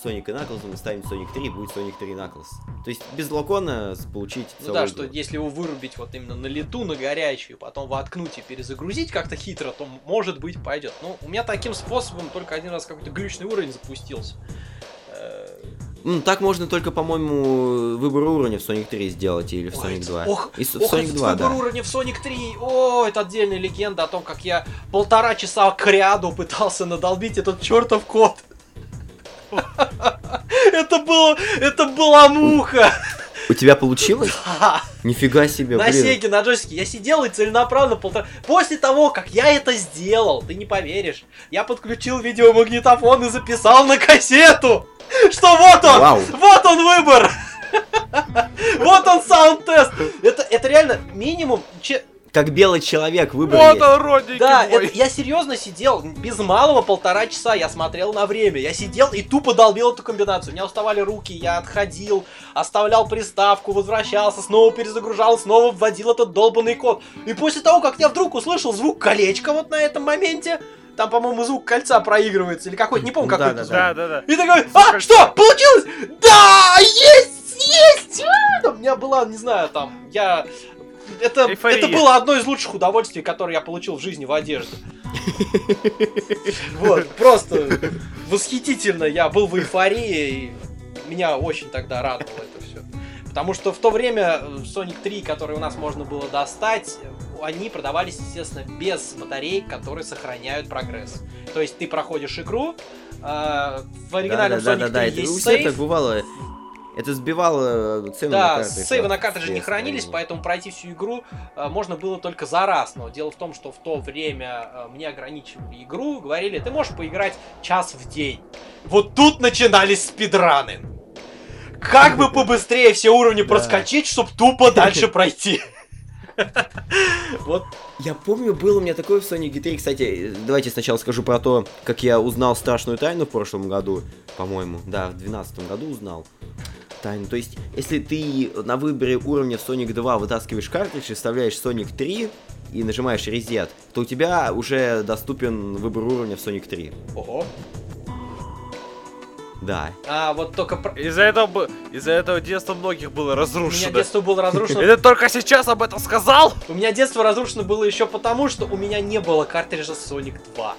Speaker 2: Sonic и Knuckles, и ставить Sonic 3, и будет Sonic 3 Knuckles. То есть без локона получить
Speaker 1: Ну да, что
Speaker 2: игру.
Speaker 1: если его вырубить вот именно на лету, на горячую, потом воткнуть и перезагрузить как-то хитро, то может быть пойдет. Ну, у меня таким способом только один раз какой-то глючный уровень запустился.
Speaker 2: Ну, так можно только, по-моему, выбор уровня в Sonic 3 сделать или в
Speaker 1: Ой,
Speaker 2: Sonic 2.
Speaker 1: Ох,
Speaker 2: И
Speaker 1: ох,
Speaker 2: Sonic
Speaker 1: этот
Speaker 2: 2,
Speaker 1: выбор
Speaker 2: да.
Speaker 1: уровня в Sonic 3. О, это отдельная легенда о том, как я полтора часа к ряду пытался надолбить этот чертов код. Это было, это была муха.
Speaker 2: У тебя получилось? *laughs* Нифига себе,
Speaker 1: На
Speaker 2: блин.
Speaker 1: Сеге, на джойстике. Я сидел и целенаправленно полтора... После того, как я это сделал, ты не поверишь, я подключил видеомагнитофон и записал на кассету, что вот он,
Speaker 2: Вау.
Speaker 1: вот он выбор. *laughs* Вот он саунд-тест. Это, это реально минимум...
Speaker 2: Как белый человек выбор
Speaker 3: Вот он, родненький
Speaker 1: Да,
Speaker 3: мой.
Speaker 1: это- я серьезно сидел, без малого полтора часа я смотрел на время. Я сидел и тупо долбил эту комбинацию. У меня уставали руки, я отходил, оставлял приставку, возвращался, снова перезагружал, снова вводил этот долбанный код. И после того, как я вдруг услышал звук колечка вот на этом моменте, там, по-моему, звук кольца проигрывается, или какой-то, не помню,
Speaker 2: Да,
Speaker 1: какой
Speaker 2: да,
Speaker 1: звук.
Speaker 3: Да, да, да.
Speaker 1: И такой, а,
Speaker 3: кольца.
Speaker 1: что, получилось? Да, есть, есть! А, У меня была, не знаю, там, я... Это,
Speaker 3: Эйфория.
Speaker 1: это было одно из лучших удовольствий, которое я получил в жизни в одежде. Вот, просто восхитительно. Я был в эйфории, и меня очень тогда радовало это все. Потому что в то время э, Sonic 3, который у нас можно было достать, они продавались, естественно, без батареек, которые сохраняют прогресс. То есть ты проходишь игру, э, в оригинальном
Speaker 2: да,
Speaker 1: Sonic
Speaker 2: да, да,
Speaker 1: 3
Speaker 2: это у
Speaker 1: есть
Speaker 2: так
Speaker 1: сейф,
Speaker 2: бывало. Это сбивало цену на
Speaker 1: да,
Speaker 2: картридж.
Speaker 1: сейвы
Speaker 2: от
Speaker 1: на картридже не
Speaker 2: всех
Speaker 1: хранились, поэтому пройти всю игру э, можно было только за раз. Но дело в том, что в то время э, мне ограничивали игру, говорили, ты можешь поиграть час в день. Вот тут начинались спидраны. Как бы побыстрее все уровни
Speaker 2: Да.
Speaker 1: проскочить, чтобы тупо дальше *laughs* пройти. Вот
Speaker 2: Я помню, было у меня такое в Sonic 3. Кстати, давайте сначала скажу про то, как я узнал страшную тайну в прошлом году, по-моему. Да, в 2012 году узнал тайну. То есть, если ты на выборе уровня Sonic 2 вытаскиваешь картридж и вставляешь Sonic 3, и нажимаешь резет, то у тебя уже доступен выбор уровня в Sonic 3.
Speaker 1: Ого.
Speaker 2: Да.
Speaker 1: А вот только... про-
Speaker 3: Из-за этого, из-за этого детство многих было
Speaker 1: У меня
Speaker 3: разрушено.
Speaker 1: детство было разрушено
Speaker 3: И ты только сейчас об этом сказал?
Speaker 1: У меня детство разрушено было еще потому, что у меня не было картриджа Sonic 2.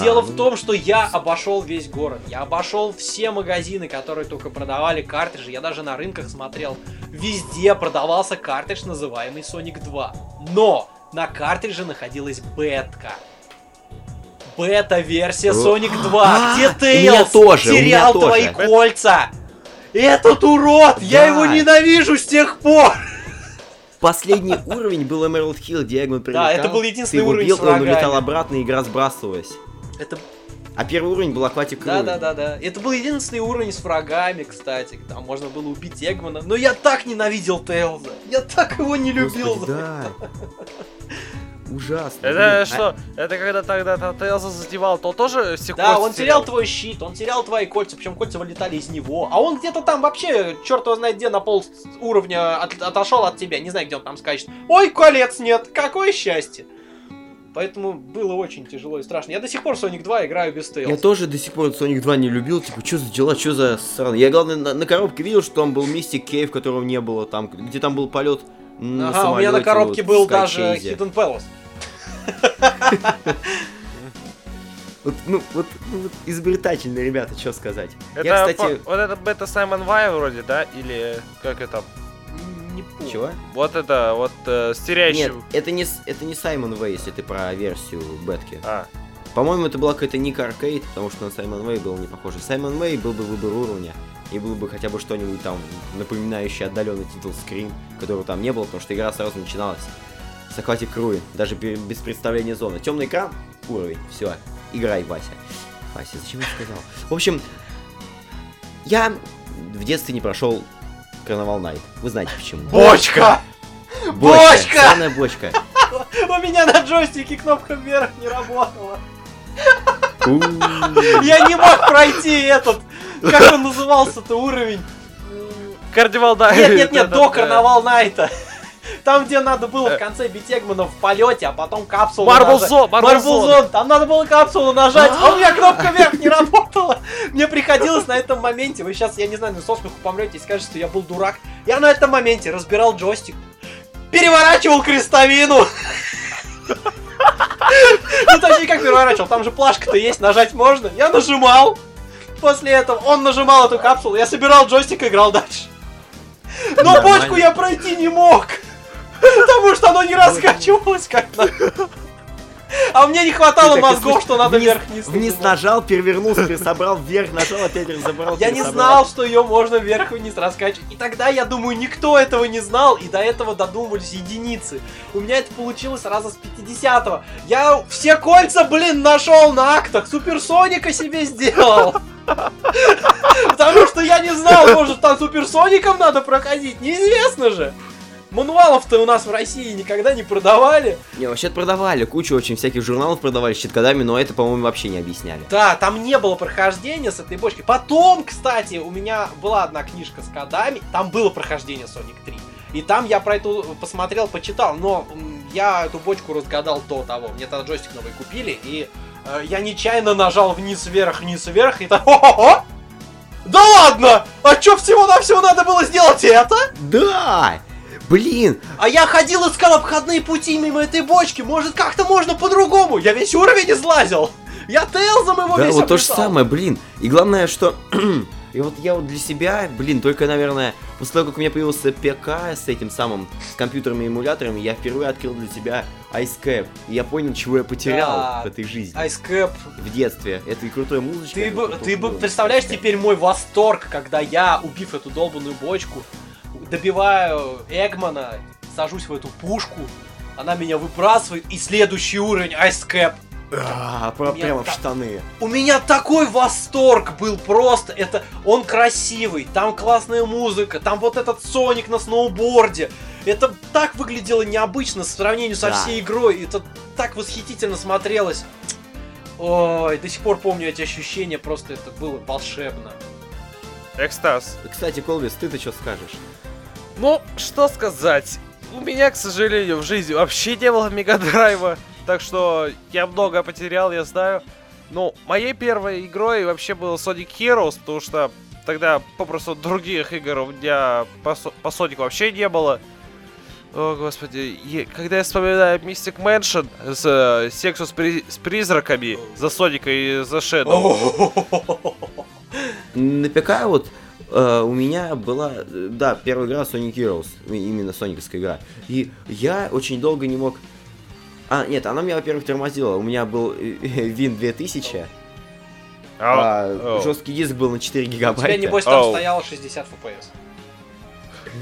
Speaker 1: Дело
Speaker 2: А,
Speaker 1: в
Speaker 2: ну.
Speaker 1: том, что я обошел весь город. Я обошел все магазины, которые только продавали картриджи. Я даже на рынках смотрел. Везде продавался картридж, называемый Sonic 2. Но на картридже находилась бетка. Бета-версия Sonic 2,
Speaker 2: а,
Speaker 1: где Тейлз
Speaker 2: тоже,
Speaker 1: терял твои кольца. Этот урод! Я
Speaker 2: Да.
Speaker 1: его ненавижу с тех пор!
Speaker 2: Последний уровень был Emerald Hill, где Эгман прилетал.
Speaker 1: это был единственный
Speaker 2: ты
Speaker 1: уровень
Speaker 2: бил,
Speaker 1: с
Speaker 2: он улетал обратно, и игра сбрасывалась.
Speaker 1: Это
Speaker 2: А первый уровень был Aquatic
Speaker 1: Да,
Speaker 2: Ruin.
Speaker 1: да, да, да. Это был единственный уровень с врагами, кстати. Там можно было убить Эгмана. Но я так ненавидел Тейлза. Я так его не любил.
Speaker 2: Господи, да. Ужасно.
Speaker 3: Это
Speaker 2: блин. А-
Speaker 3: что? Это когда тогда там Тейлза задевал, то тоже все
Speaker 1: Да, он терял твой щит, он терял твои кольца, причем кольца вылетали из него. А он где-то там вообще, черт его знает где, на пол уровня от- отошел от тебя. Не знаю, где он там скачет. Ой, колец нет, какое счастье. Поэтому было очень тяжело и страшно. Я до сих пор Sonic 2 играю без
Speaker 2: Я
Speaker 1: Тейлза.
Speaker 2: тоже до сих пор Sonic 2 не любил, типа, что за дела, что за сраный. Я, главное, на, на коробке видел, что там был Mystic Cave, которого не было, там, где там был полет на
Speaker 1: Ага, у меня на коробке
Speaker 2: вот,
Speaker 1: был даже. Hidden Palace. *laughs*
Speaker 2: Вот, ну, вот, ну, вот изобретательные ребята, что сказать.
Speaker 3: Это,
Speaker 2: Я, кстати...
Speaker 3: по- вот это бета Саймон Вай вроде, да? Или как это?
Speaker 1: Не помню.
Speaker 2: Чего?
Speaker 3: Вот это, вот э, с теряющим...
Speaker 2: Нет, это не, это не Саймон Вэй, если ты про версию бетки.
Speaker 3: А,
Speaker 2: По-моему, это была какая-то Ник Аркейд, потому что на Саймон Вэй было не похоже. Саймон Вэй был бы выбор уровня, и был бы хотя бы что-нибудь там напоминающее отдаленный титул Scream, которого там не было, потому что игра сразу начиналась с Aquatic Ruin, даже бе- без представления зоны. Темный экран, уровень, все, играй, Вася. Вася, зачем я сказал? В общем, я в детстве не прошел Карнавал Найт. Вы знаете почему.
Speaker 1: Бочка!
Speaker 2: Бочка!
Speaker 1: Бочка!
Speaker 2: Бочка.
Speaker 1: У меня на джойстике кнопка вверх не работала. Я не мог пройти этот, как он назывался-то, уровень.
Speaker 3: Кардивал, да.
Speaker 1: Нет, нет, нет, до Карнавал Найта. Там, где надо было в конце бить Эгмана в полете, а потом капсулу
Speaker 3: Marble Marble Zone.
Speaker 1: Zone. Там надо было капсулу нажать, а у меня кнопка вверх не *laughs* работала. Мне приходилось на этом моменте, вы сейчас, я не знаю, со смеху помрете и скажете, что я был дурак. Я на этом моменте разбирал джойстик, переворачивал крестовину. *laughs* Ну, точнее, как переворачивал, там же плашка-то есть, нажать можно. Я нажимал. После этого он нажимал эту капсулу, я собирал джойстик и играл дальше. Но
Speaker 2: Нормально.
Speaker 1: бочку я пройти не мог. Потому что оно не раскачивалось как надо. А мне не хватало мозгов, что надо
Speaker 2: вниз-
Speaker 1: вверх-вниз.
Speaker 2: Вниз
Speaker 1: нажимать.
Speaker 2: нажал, перевернулся, пересобрал, вверх нажал, опять разобрал.
Speaker 1: Я не знал, что ее можно вверх вниз раскачивать. И тогда, я думаю, никто этого не знал, и до этого додумывались единицы. У меня это получилось раза с 50-го. Я все кольца, блин, нашел на актах. Суперсоника себе сделал. Потому что я не знал, может, там суперсоником надо проходить. Неизвестно же. Мануалов-то у нас в России никогда не продавали.
Speaker 2: Не, вообще продавали, кучу очень всяких журналов продавали с щиткодами, но это, по-моему, вообще не объясняли.
Speaker 1: Да, там не было прохождения с этой бочкой. Потом, кстати, у меня была одна книжка с кодами, там было прохождение Sonic 3. И там я про это посмотрел, почитал, но я эту бочку разгадал до того. Мне тогда джойстик новый купили, и э, я нечаянно нажал вниз-вверх, вниз-вверх, и так... О-о-о! Да ладно! А чё всего-навсего надо было сделать это?
Speaker 2: Да! Блин!
Speaker 1: А я ходил, искал обходные пути мимо этой бочки. Может, как-то можно по-другому? Я весь уровень излазил. Я Тейлзом его
Speaker 2: Да,
Speaker 1: весь
Speaker 2: вот то же самое, блин. И главное, что... *clears throat* И вот я вот для себя, блин, только, наверное, после того, как у меня появился ПК с этим самым, с компьютерами и эмуляторами, я впервые открыл для себя IceCap. И я понял, чего я потерял
Speaker 1: Да.
Speaker 2: в этой жизни.
Speaker 1: Ice Cap.
Speaker 2: В детстве. Это и крутой музычка.
Speaker 1: Ты бы, ты бы представляешь теперь мой восторг, когда я, убив эту долбанную бочку, добиваю Эгмана, сажусь в эту пушку, она меня выбрасывает, и следующий уровень Ice Cap.
Speaker 2: А, прямо в штаны.
Speaker 1: У меня такой восторг был просто. Это он красивый, там классная музыка, там вот этот Соник на сноуборде. Это так выглядело необычно в сравнении со
Speaker 2: Да.
Speaker 1: всей игрой. Это так восхитительно смотрелось. Ой, до сих пор помню эти ощущения, просто это было волшебно.
Speaker 3: Экстаз.
Speaker 2: Кстати, Колвис, ты-то что скажешь?
Speaker 3: Ну, что сказать? у меня, к сожалению, в жизни вообще не было Мегадрайва, так что я много потерял, я знаю. Ну, моей первой игрой вообще был Sonic Heroes, потому что тогда попросту других игр у меня по, по Сонику вообще не было. О, господи, и когда я вспоминаю Mystic Mansion с э, сексу с, при- с призраками за Соника и за Shadow. *laughs*
Speaker 2: На ПК вот э, у меня была, э, да, первая игра Sonic Heroes, именно сониковская игра. И я очень долго не мог... А, нет, она меня, во-первых, тормозила. У меня был э, *laughs* Win 2000,
Speaker 3: А,
Speaker 2: а
Speaker 3: о.
Speaker 2: жесткий диск был на 4
Speaker 1: У тебя,
Speaker 2: гигабайта.
Speaker 1: небось, там
Speaker 3: Оу.
Speaker 1: стояло 60 FPS.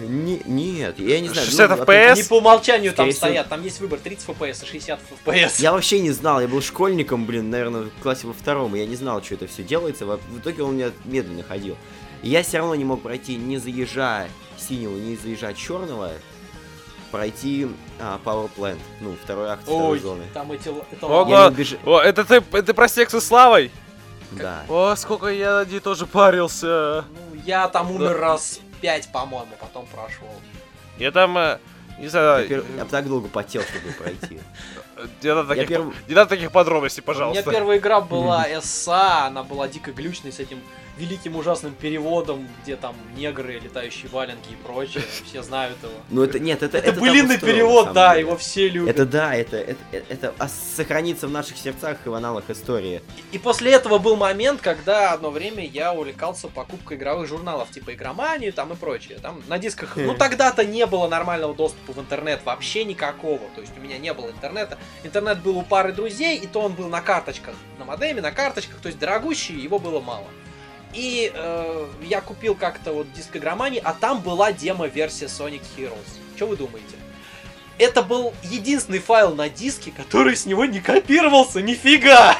Speaker 2: Не- нет, я не знаю.
Speaker 3: 60
Speaker 2: ну,
Speaker 3: FPS?
Speaker 1: Не по умолчанию там
Speaker 2: Скорее всего.
Speaker 1: стоят, там есть выбор 30 FPS и 60 FPS.
Speaker 2: Я вообще не знал, я был школьником, блин, наверное, в классе во втором, и я не знал, что это все делается. В итоге он у меня медленно ходил. И я все равно не мог пройти, не заезжая синего, не заезжая черного, пройти а, Power Plant, ну, второй акт второй
Speaker 1: Ой,
Speaker 2: зоны.
Speaker 1: там эти... это
Speaker 3: Ого.
Speaker 2: Я убеж-
Speaker 3: О, это ты, это про секс и славой?
Speaker 2: Да.
Speaker 3: О, сколько я над ней тоже парился.
Speaker 1: Ну, я там умер раз 5, по-моему, потом прошел.
Speaker 3: Я там, э, не
Speaker 2: Я,
Speaker 3: знаю,
Speaker 2: пер- я так долго потел, чтобы пройти.
Speaker 3: не надо
Speaker 2: Я
Speaker 3: таких,
Speaker 2: перв-
Speaker 3: не надо таких подробностей,
Speaker 1: У меня
Speaker 3: пожалуйста.
Speaker 1: первая игра была *laughs* SA, она была дико глючной с этим великим ужасным переводом, где там негры, летающие валенки и прочее. Все знают его.
Speaker 2: Ну это нет, это
Speaker 1: Это,
Speaker 2: там
Speaker 1: былинный перевод, да,
Speaker 2: деле.
Speaker 1: его все любят.
Speaker 2: Это да, это, это, это, это ос- сохранится в наших сердцах и в аналах истории.
Speaker 1: И после этого был момент, когда одно время я увлекался покупкой игровых журналов, типа игроманию там и прочее. Там на дисках, ну тогда-то не было нормального доступа в интернет, вообще никакого. То есть у меня не было интернета. Интернет был у пары друзей, и то он был на карточках, на модеме, на карточках, то есть дорогущий, его было мало. И э, я купил как-то вот диск игромании, а там была демо-версия Sonic Heroes. Что вы думаете? Это был единственный файл на диске, который с него не копировался, нифига!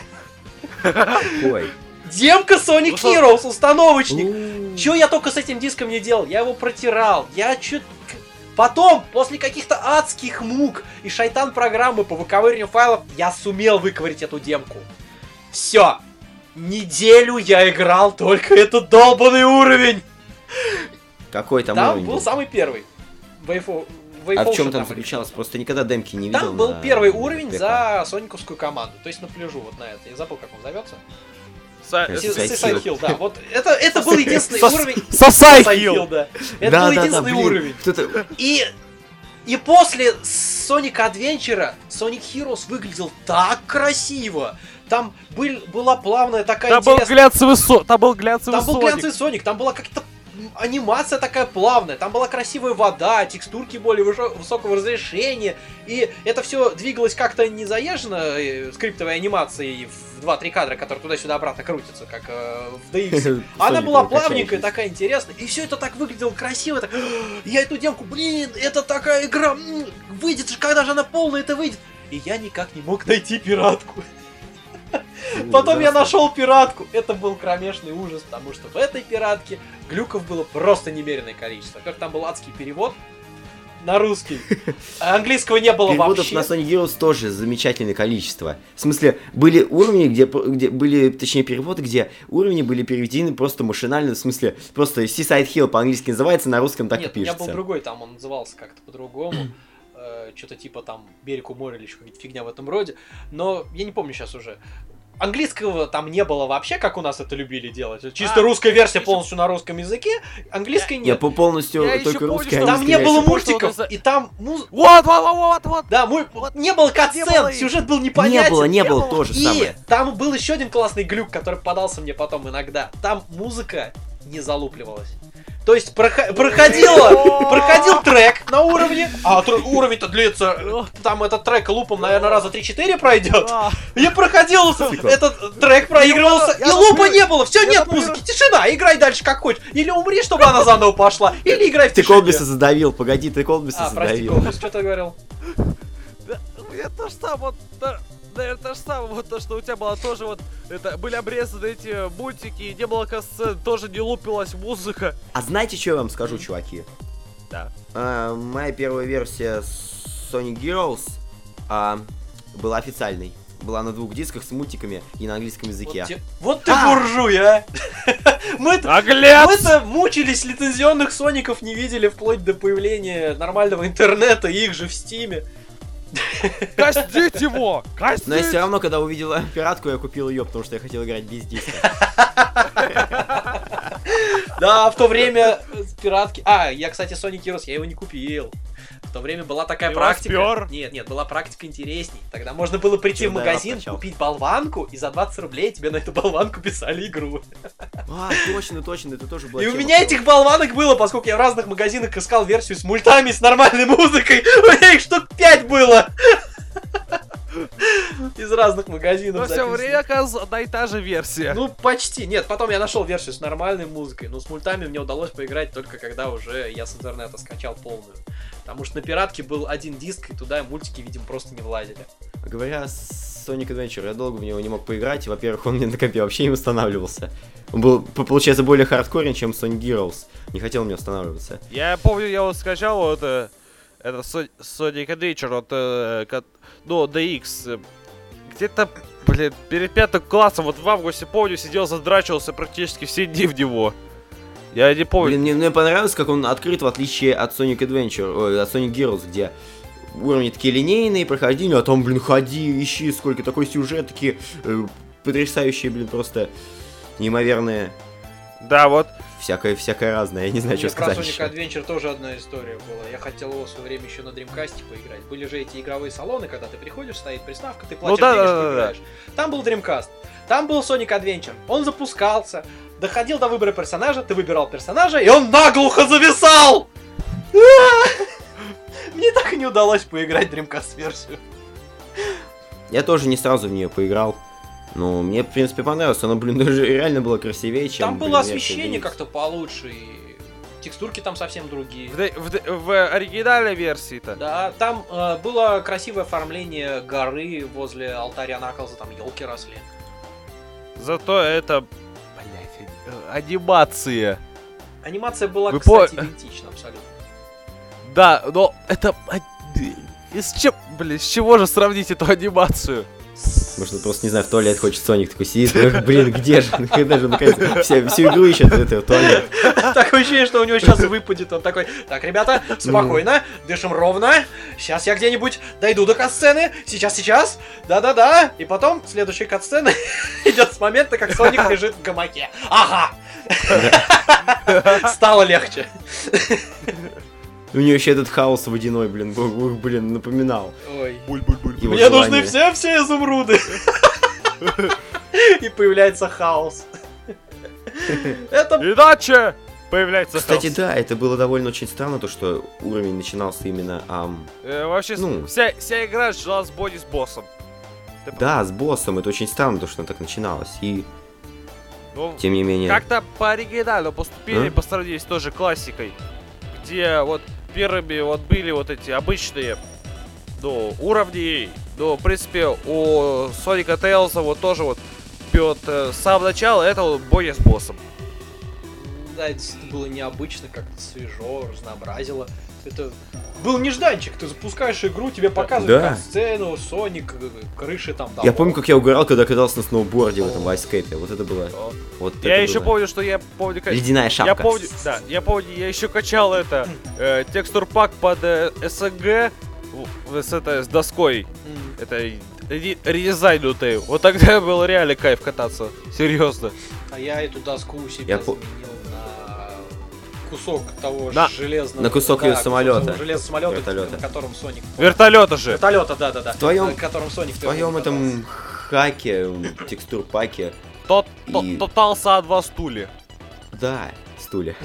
Speaker 2: Ой.
Speaker 1: Демка Sonic
Speaker 3: Ну,
Speaker 1: Heroes, установочник. Чё я только с этим диском не делал? Я его протирал. Я чё... Потом, после каких-то адских мук и шайтан программы по выковыриванию файлов, я сумел выковырить эту демку. Все. Неделю я играл только этот долбанный уровень.
Speaker 2: Какой там,
Speaker 1: Там
Speaker 2: уровень
Speaker 1: был
Speaker 2: был?
Speaker 1: самый первый. Вейфо...
Speaker 2: А в чем там заключалось? Просто никогда демки не видел.
Speaker 1: Там был
Speaker 2: на
Speaker 1: первый уровень за сониковскую команду. То есть на пляжу, вот на это. Я забыл, как он зовется. Хилл, да. *laughs* Вот это, это был единственный уровень.
Speaker 3: Сосай
Speaker 1: Сисай
Speaker 3: Хилл.
Speaker 1: Хилл, да. Это был единственный уровень. И, и после Sonic Adventure Sonic Heroes выглядел так красиво. Там был, была плавная такая
Speaker 3: Там был
Speaker 1: интересная...
Speaker 3: глянцевый со... Там был глянцевый
Speaker 1: Там был
Speaker 3: Соник.
Speaker 1: глянцевый Соник, там была как-то м, анимация такая плавная, там была красивая вода, текстурки более высокого разрешения, и это все двигалось как-то не заезжено э, скриптовой анимацией в 2-3 кадра, которые туда-сюда обратно крутятся, как э, в DX. *laughs* Она была
Speaker 2: был
Speaker 1: плавненькая, такая интересная, и все это так выглядело красиво. Так, я эту демку, блин, это такая игра, выйдет же, когда же она полная это выйдет. И я никак не мог найти пиратку. Потом я нашел пиратку. Это был кромешный ужас, потому что в этой пиратке глюков было просто немеренное количество. Как там был адский перевод на русский. А *laughs* английского не было
Speaker 2: Переводов
Speaker 1: вообще.
Speaker 2: на Sonic Heroes тоже замечательное количество. В смысле, были уровни, где, где были, точнее, переводы, где уровни были переведены просто машинально, в смысле, просто Seaside Hill по-английски называется, на русском так
Speaker 1: Нет,
Speaker 2: и
Speaker 1: у меня
Speaker 2: пишется.
Speaker 1: был другой, там он назывался как-то по-другому. *clears throat* Что-то типа там берег у моря или еще какая-то фигня в этом роде. Но я не помню сейчас уже. Английского там не было вообще, как у нас это любили делать. Чисто
Speaker 3: А,
Speaker 1: русская версия
Speaker 3: еще-
Speaker 1: полностью на русском языке, английской
Speaker 2: Я
Speaker 1: нет.
Speaker 2: по полностью
Speaker 3: Я еще
Speaker 2: только
Speaker 3: помню,
Speaker 2: русский,
Speaker 3: что
Speaker 1: Там не
Speaker 2: я
Speaker 1: было
Speaker 3: помню,
Speaker 1: мультиков, и там муз...
Speaker 3: Вот, вот, вот, вот, вот.
Speaker 1: Да, мой...
Speaker 3: Вот.
Speaker 1: не было
Speaker 3: Не
Speaker 1: катсцен, сюжет был
Speaker 2: Не
Speaker 1: непонятен.
Speaker 2: было, не было,
Speaker 3: было.
Speaker 2: тоже
Speaker 1: И
Speaker 2: самое.
Speaker 1: там был еще один классный глюк, который попадался мне потом иногда. Там музыка не залупливалась. То есть прохо- проходила, проходил трек на уровне, а тр- уровень-то длится, там этот трек лупом, наверное, раза 3-4 пройдет. И проходил этот трек проигрывался,
Speaker 3: Я
Speaker 1: и лупа не было, все,
Speaker 3: я
Speaker 1: нет музыки, тишина, играй дальше как хочешь. Или умри, чтобы она заново пошла, или играй в
Speaker 2: Ты
Speaker 1: тишине.
Speaker 2: Колбиса задавил, погоди, ты Колбиса
Speaker 1: А, прости,
Speaker 2: задавил.
Speaker 1: Колбис, что ты говорил?
Speaker 3: Да, у меня то же самое, вот, та- наверное, то же самое, вот то, что у тебя было тоже вот, это, были обрезаны эти мультики, не было касцен, тоже не лупилась музыка.
Speaker 2: А знаете, что я вам скажу, чуваки?
Speaker 3: Да.
Speaker 2: А, моя первая версия Sonic Heroes а, была официальной. Была на двух дисках с мультиками и на английском языке.
Speaker 1: Вот, те- вот ты
Speaker 2: А!
Speaker 1: буржуй, а! *laughs* Мы-то мучились, лицензионных Соников не видели вплоть до появления нормального интернета, их же в Стиме. *laughs*
Speaker 3: Костить его! Костить!
Speaker 2: Но я все равно, когда увидела пиратку, я купил ее, потому что я хотел играть без диска. *laughs*
Speaker 1: Да, в то время пиратки... А, я, кстати, Sonic Heroes, я его не купил. В то время была такая
Speaker 3: его
Speaker 1: практика.
Speaker 3: спер?
Speaker 1: Нет, нет, была практика интересней. Тогда можно было прийти в
Speaker 2: Чудо,
Speaker 1: магазин,
Speaker 2: раскачал.
Speaker 1: купить болванку, и за 20 рублей тебе на эту болванку писали игру.
Speaker 2: А, точно, точно, это тоже было.
Speaker 1: И у меня этих болванок было, поскольку я в разных магазинах искал версию с мультами, с нормальной музыкой. *laughs* У меня их штук 5 было. Из разных магазинов.
Speaker 3: Но все время, оказывается, одна и та же версия.
Speaker 1: Ну, почти. Нет, потом я нашел версию с нормальной музыкой, но с мультами мне удалось поиграть только когда уже я с интернета скачал полную. Потому что на пиратке был один диск, и туда мультики, видимо, просто не влазили.
Speaker 2: Говоря с Sonic Adventure, я долго в него не мог поиграть. Во-первых, он мне на компе вообще не устанавливался. Он был, получается, более хардкорен, чем Sonic Heroes. Не хотел мне устанавливаться.
Speaker 3: Я помню, я вот скачал вот э, это Со- Sonic Adventure, вот, э, ну, DX. Где-то, блин, перед пятым классом, вот в августе, помню, сидел, задрачивался практически все дни в него. Я не помню.
Speaker 2: Блин, мне, мне понравилось, как он открыт, в отличие от Sonic Adventure, ой, от Sonic Heroes, где уровни такие линейные, прохождения, а там, блин, ходи, ищи, сколько такой сюжет, такие э, потрясающие, блин, просто неимоверные,
Speaker 3: Да, вот.
Speaker 2: всякое, всякое разное, я не знаю,
Speaker 1: Мне
Speaker 2: что
Speaker 1: про
Speaker 2: сказать
Speaker 1: Sonic
Speaker 2: еще.
Speaker 1: Adventure тоже одна история была. Я хотел его в свое время еще на Dreamcast поиграть. Были же эти игровые салоны, когда ты приходишь, стоит приставка, ты платишь
Speaker 3: да,
Speaker 1: денежки,
Speaker 3: да, да, да.
Speaker 1: играешь. Там был Dreamcast, там был Sonic Adventure. Он запускался, доходил до выбора персонажа, ты выбирал персонажа, и он наглухо зависал! *laughs* Мне так и не удалось поиграть в Dreamcast версию.
Speaker 2: Я тоже не сразу в нее поиграл. Но мне, в принципе, понравилось. Оно, блин, даже реально было красивее, чем...
Speaker 1: Там было освещение как-то получше, и текстурки там совсем другие.
Speaker 3: В, в в оригинальной версии-то.
Speaker 1: Да, там э, было красивое оформление горы возле алтаря Наклза, там елки росли.
Speaker 3: Зато это, анимация.
Speaker 1: Анимация была,
Speaker 3: Вы
Speaker 1: кстати,
Speaker 3: по-
Speaker 1: идентична абсолютно.
Speaker 3: Да, но это... И с чем, блин, с чего же сравнить эту анимацию?
Speaker 2: Может, он просто, не знаю, в туалет хочет Соник такой сидит, блин, где же, когда же, наконец, вся, всю игру ищет это, в туалет.
Speaker 1: Такое ощущение, что у него сейчас выпадет. Он такой, так, ребята, спокойно, дышим ровно. Сейчас я где-нибудь дойду до катсцены. Сейчас, сейчас. Да-да-да. И потом следующая катсцена *laughs* идет с момента, как Соник лежит в гамаке. Ага. Стало легче.
Speaker 2: У нее еще этот хаос водяной, блин, блин, напоминал.
Speaker 1: Ой.
Speaker 2: его
Speaker 1: Мне нужны
Speaker 2: желание.
Speaker 1: все-все изумруды. *laughs* И появляется хаос. *laughs* Это
Speaker 3: Иначе появляется
Speaker 2: Кстати,
Speaker 3: хаос.
Speaker 2: да, это было довольно очень странно, то, что уровень начинался именно, ам,
Speaker 3: Э, вообще,
Speaker 2: Ну.
Speaker 3: вся, вся игра жила с боди с боссом. Ты
Speaker 2: да, с боссом, это очень странно, то, что так начиналось, и,
Speaker 3: Ну,
Speaker 2: тем не менее,
Speaker 3: Как-то по оригиналу поступили,
Speaker 2: А?
Speaker 3: по сравнению с той же классикой, где вот первыми вот были вот эти обычные ну, уровни, ну, в принципе, у Соника Тейлса вот тоже вот пьет с самого начала это вот бой с боссом.
Speaker 1: Да, это было необычно, как-то свежо, разнообразило. Это был нежданчик, ты запускаешь игру, тебе показывают
Speaker 2: Да.
Speaker 1: сцену, Соник, э, крыши там.
Speaker 2: я помню, как я угорал, когда катался на сноуборде в этом вайскейпе, вот это было, вот
Speaker 3: Я
Speaker 2: это
Speaker 3: еще
Speaker 2: было.
Speaker 3: помню, что я помню, как...
Speaker 2: Ледяная шапка.
Speaker 3: Я помню, да, я помню, я еще качал это э, текстур пак под э, СНГ с, это, с доской.
Speaker 1: М.
Speaker 3: Это ре- редизайнутый. Вот тогда *laughs* был реально кайф кататься. Серьезно.
Speaker 1: А я эту доску у себя
Speaker 2: Я
Speaker 1: заменил кусок того
Speaker 3: На-
Speaker 1: железного...
Speaker 2: на кусок
Speaker 1: да,
Speaker 2: её самолёта.
Speaker 1: железного самолета,
Speaker 2: Вертолёта.
Speaker 1: на котором Соник...
Speaker 3: Вертолета же.
Speaker 1: Вертолета, да-да-да.
Speaker 2: В твоем-
Speaker 1: На котором Соник
Speaker 2: В твоем этом хаке, м, текстур паке,
Speaker 3: Тот,
Speaker 2: И-
Speaker 3: тот, тотался два стуле.
Speaker 2: да, стуле.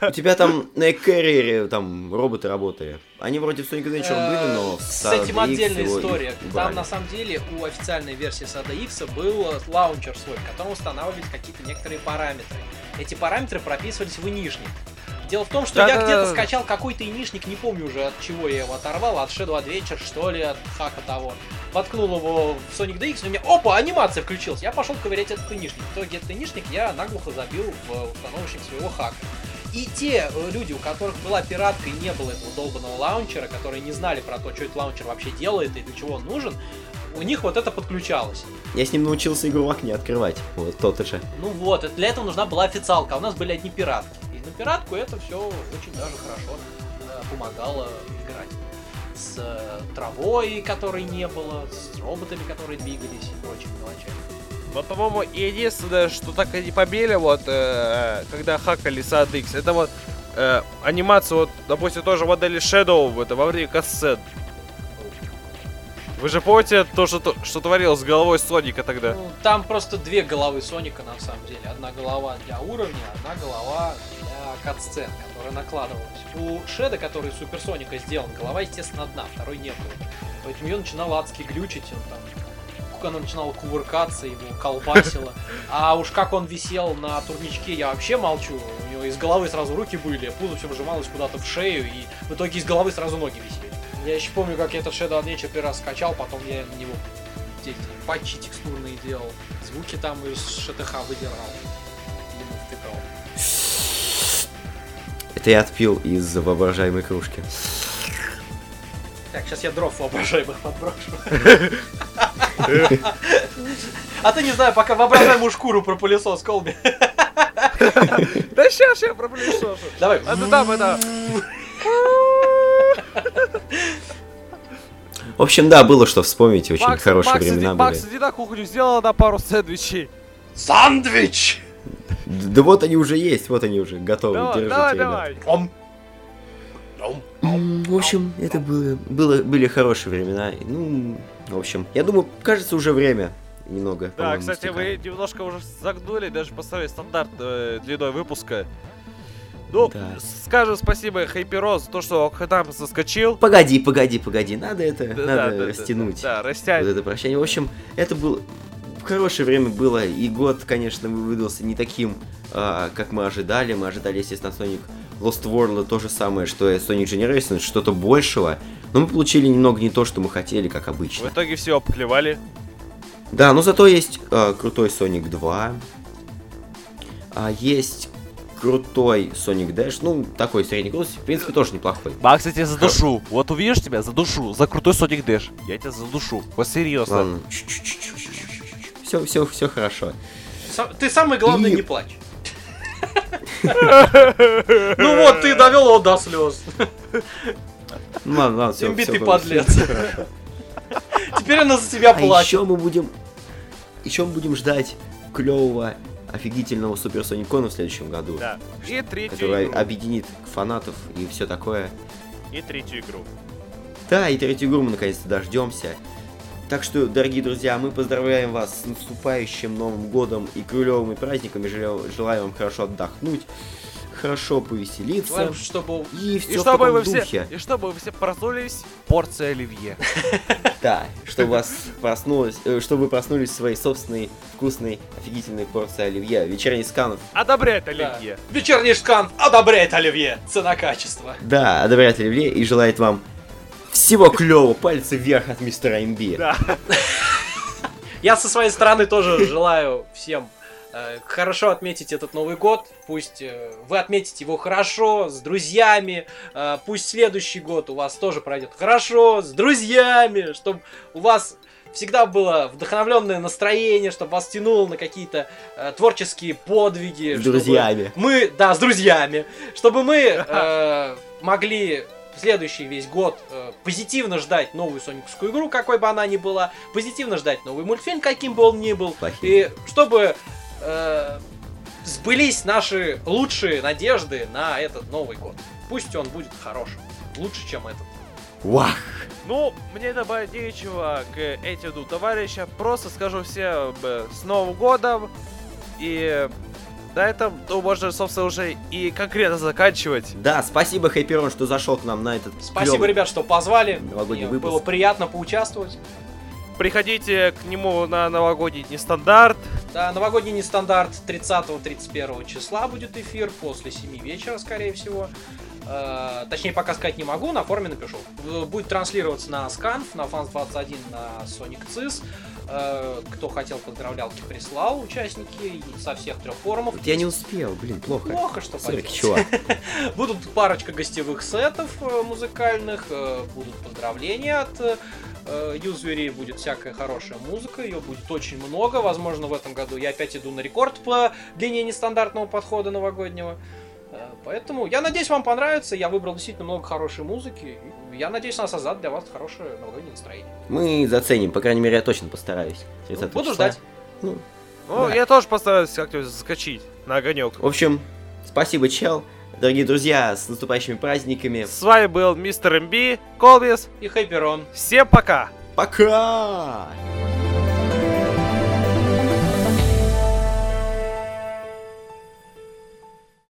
Speaker 2: У тебя там на Эккерриере там роботы работали. Они вроде в Sonic Adventure были, но
Speaker 1: С этим отдельная история. Там на самом деле у официальной версии Сада X был лаунчер свой, в котором устанавливались какие-то некоторые параметры. Эти параметры прописывались в инишник. Дело в том, что я
Speaker 3: Да-да-да.
Speaker 1: где-то скачал какой-то инишник, не помню уже от чего я его оторвал, от Shadow Adventure, что ли, от хака того. Воткнул его в Sonic DX, и у меня, опа, анимация включилась. Я пошел ковырять этот инишник. В итоге этот инишник я наглухо забил в установочник своего хака. И те э, люди, у которых была пиратка и не было этого долбанного лаунчера, которые не знали про то, что этот лаунчер вообще делает и для чего он нужен, у них вот это подключалось.
Speaker 2: Я с ним научился игру в окне открывать. Вот тот же.
Speaker 1: Ну вот, для этого нужна была официалка, а у нас были одни пиратки. Пиратку это все очень даже хорошо э, помогало играть. С э, травой, которой не было, с роботами, которые двигались и прочими мелочами.
Speaker 3: Вот, по-моему, единственное, что так и не побили, вот, э, когда хакали SADX, это вот э, анимация, вот, допустим, тоже модели Shadow, это во время кассет. Вы же помните то, что, то- что творилось с головой Соника тогда?
Speaker 1: Ну, там просто две головы Соника на самом деле. Одна голова для уровня, одна голова для катсцен, которая накладывалась. У Шеда, который из Супер Соника сделан, голова, естественно, одна, второй не было. Поэтому ее начинало адски глючить, он там она начинала кувыркаться, его колбасило. *laughs* А уж как он висел на турничке, я вообще молчу. У него из головы сразу руки были, пузо все вжималось куда-то в шею, и в итоге из головы сразу ноги висели. Я еще помню, как я этот Shadow Adventure первый раз скачал, потом я на него эти патчи текстурные делал, звуки там из ШТХ выдирал, ему втыкал.
Speaker 2: Это я отпил из воображаемой кружки.
Speaker 1: Так, сейчас я дров воображаемых подброшу. А ты не знаю, пока воображаемую шкуру про пылесос Колби.
Speaker 3: Да сейчас я проблешу.
Speaker 1: Давай.
Speaker 3: А ты там это...
Speaker 2: В общем, да, было что вспомнить. Очень
Speaker 3: Макс,
Speaker 2: хорошие
Speaker 3: Макс,
Speaker 2: времена
Speaker 3: иди, Макс,
Speaker 2: были.
Speaker 3: иди на кухню, сделала на пару сэндвичей.
Speaker 1: Сандвич!
Speaker 2: Да вот они уже есть, вот они уже готовы.
Speaker 3: Давай,
Speaker 2: Держите,
Speaker 3: давай, давай.
Speaker 1: Ом. Ом.
Speaker 2: М, В общем, это было, было, были хорошие времена. Ну, в общем, я думаю, кажется, уже время немного.
Speaker 3: Да, кстати, вы
Speaker 2: истекает.
Speaker 3: немножко уже загнули, даже поставили стандарт э, длиной выпуска. Ну,
Speaker 2: Да.
Speaker 3: скажем спасибо за то, что к нам заскочил.
Speaker 2: Погоди, погоди, погоди, надо это,
Speaker 3: Да,
Speaker 2: надо
Speaker 3: да, да,
Speaker 2: растянуть.
Speaker 3: Да, да, растянь.
Speaker 2: Вот это прощание. В общем, это было хорошее время было, и год, конечно, выдался не таким, а, как мы ожидали. Мы ожидали, естественно, Sonic Lost World то же самое, что и Sonic Generations, что-то большего. Но мы получили немного не то, что мы хотели, как
Speaker 3: В
Speaker 2: обычно.
Speaker 3: итоге все обклевали.
Speaker 2: Да, но зато есть а, крутой Sonic 2. А есть крутой Sonic Dash. Ну, такой средний крутости, в принципе, тоже неплохой.
Speaker 3: Макс, я тебя задушу. Вот увидишь тебя, задушу. За крутой Sonic Dash. Я тебя задушу. Вот серьезно.
Speaker 2: Ладно. Все, все, все хорошо.
Speaker 1: Ты самое главное
Speaker 2: И-
Speaker 1: не плачь. *laughs* Ну вот, ты довел его до слез.
Speaker 2: Ну ладно, ладно, все,
Speaker 1: ты подлец. Теперь она за тебя
Speaker 2: А
Speaker 1: плачет.
Speaker 2: еще мы будем, еще мы будем ждать клевого, офигительного Супер Соникона в следующем году,
Speaker 3: Да. И третью
Speaker 2: который
Speaker 3: игру.
Speaker 2: объединит фанатов и все такое.
Speaker 3: И третью игру.
Speaker 2: Да, и третью игру мы наконец-то дождемся. Так что, дорогие друзья, мы поздравляем вас с наступающим Новым Годом и клевыми праздниками. Желаю, желаю вам хорошо отдохнуть, хорошо повеселиться.
Speaker 1: Желаем, чтобы
Speaker 2: И
Speaker 3: И
Speaker 2: все в
Speaker 3: чтобы
Speaker 2: таком
Speaker 3: вы
Speaker 2: духе.
Speaker 3: все, и чтобы вы все проснулись, порция оливье. *laughs*
Speaker 2: Да, чтобы вас проснулось, э, чтобы вы проснулись в своей собственной вкусной, офигительной порции оливье. Вечерний сканов.
Speaker 3: Одобряет оливье.
Speaker 1: Вечерний шкан одобряет Оливье. Цена-качество.
Speaker 2: Да, одобряет оливье и желает вам всего клевого. Пальцы вверх от мистера МБ.
Speaker 3: Да. *laughs*
Speaker 1: Я со своей стороны тоже желаю всем хорошо отметить этот Новый год. Пусть э, вы отметите его хорошо, с друзьями. Э, пусть следующий год у вас тоже пройдет хорошо, с друзьями. Чтобы у вас всегда было вдохновленное настроение, чтобы вас тянуло на какие-то э, творческие подвиги.
Speaker 2: С друзьями.
Speaker 1: Мы, да, с друзьями. Чтобы мы э, могли следующий весь год э, позитивно ждать новую сониковскую игру, какой бы она ни была, позитивно ждать новый мультфильм, каким бы он ни был,
Speaker 2: Плохим.
Speaker 1: и чтобы э, сбылись наши лучшие надежды на этот Новый год. Пусть он будет хорошим, лучше, чем этот.
Speaker 2: Вах!
Speaker 3: Ну, мне добавить нечего к этим двум товарищам. Просто скажу всем э, с Новым годом. И на этом, ну, можно, собственно, уже и конкретно заканчивать.
Speaker 2: Да, спасибо, Хайперон, что зашел к нам на этот
Speaker 1: Спасибо,
Speaker 2: клёвый-
Speaker 1: ребят, что позвали.
Speaker 2: Новогодний
Speaker 1: Мне
Speaker 2: выпуск.
Speaker 1: Было приятно поучаствовать.
Speaker 3: Приходите к нему на новогодний нестандарт.
Speaker 1: Да, новогодний нестандарт 30-31 числа будет эфир, после 7 вечера, скорее всего. Э, точнее, пока сказать не могу, на форуме напишу. В- Будет транслироваться на Сканф, на Fans21, на Sonic CIS. Э, кто хотел, поздравлялки прислал, участники со всех трех форумов.
Speaker 2: Вот я не успел, блин, плохо.
Speaker 1: Плохо, что поделать.
Speaker 2: чувак. *laughs*
Speaker 1: Будут парочка гостевых сетов э, музыкальных, э, будут поздравления от э, э, Юзвери будет всякая хорошая музыка, ее будет очень много. Возможно, в этом году я опять иду на рекорд по длине нестандартного подхода новогоднего. Э, Поэтому я надеюсь, вам понравится. Я выбрал действительно много хорошей музыки. Я надеюсь, она создаст для вас хорошее новогоднее настроение.
Speaker 2: Мы заценим, по крайней мере, я точно постараюсь. 30
Speaker 1: Буду ждать.
Speaker 2: Ну,
Speaker 3: Ну,
Speaker 2: Да.
Speaker 3: я тоже постараюсь как-то заскочить на огонек.
Speaker 2: в общем, спасибо, чел. Дорогие друзья, с наступающими праздниками.
Speaker 3: С вами был мистер МБ, Колбис.
Speaker 1: И Хайперон.
Speaker 3: Всем пока!
Speaker 2: Пока!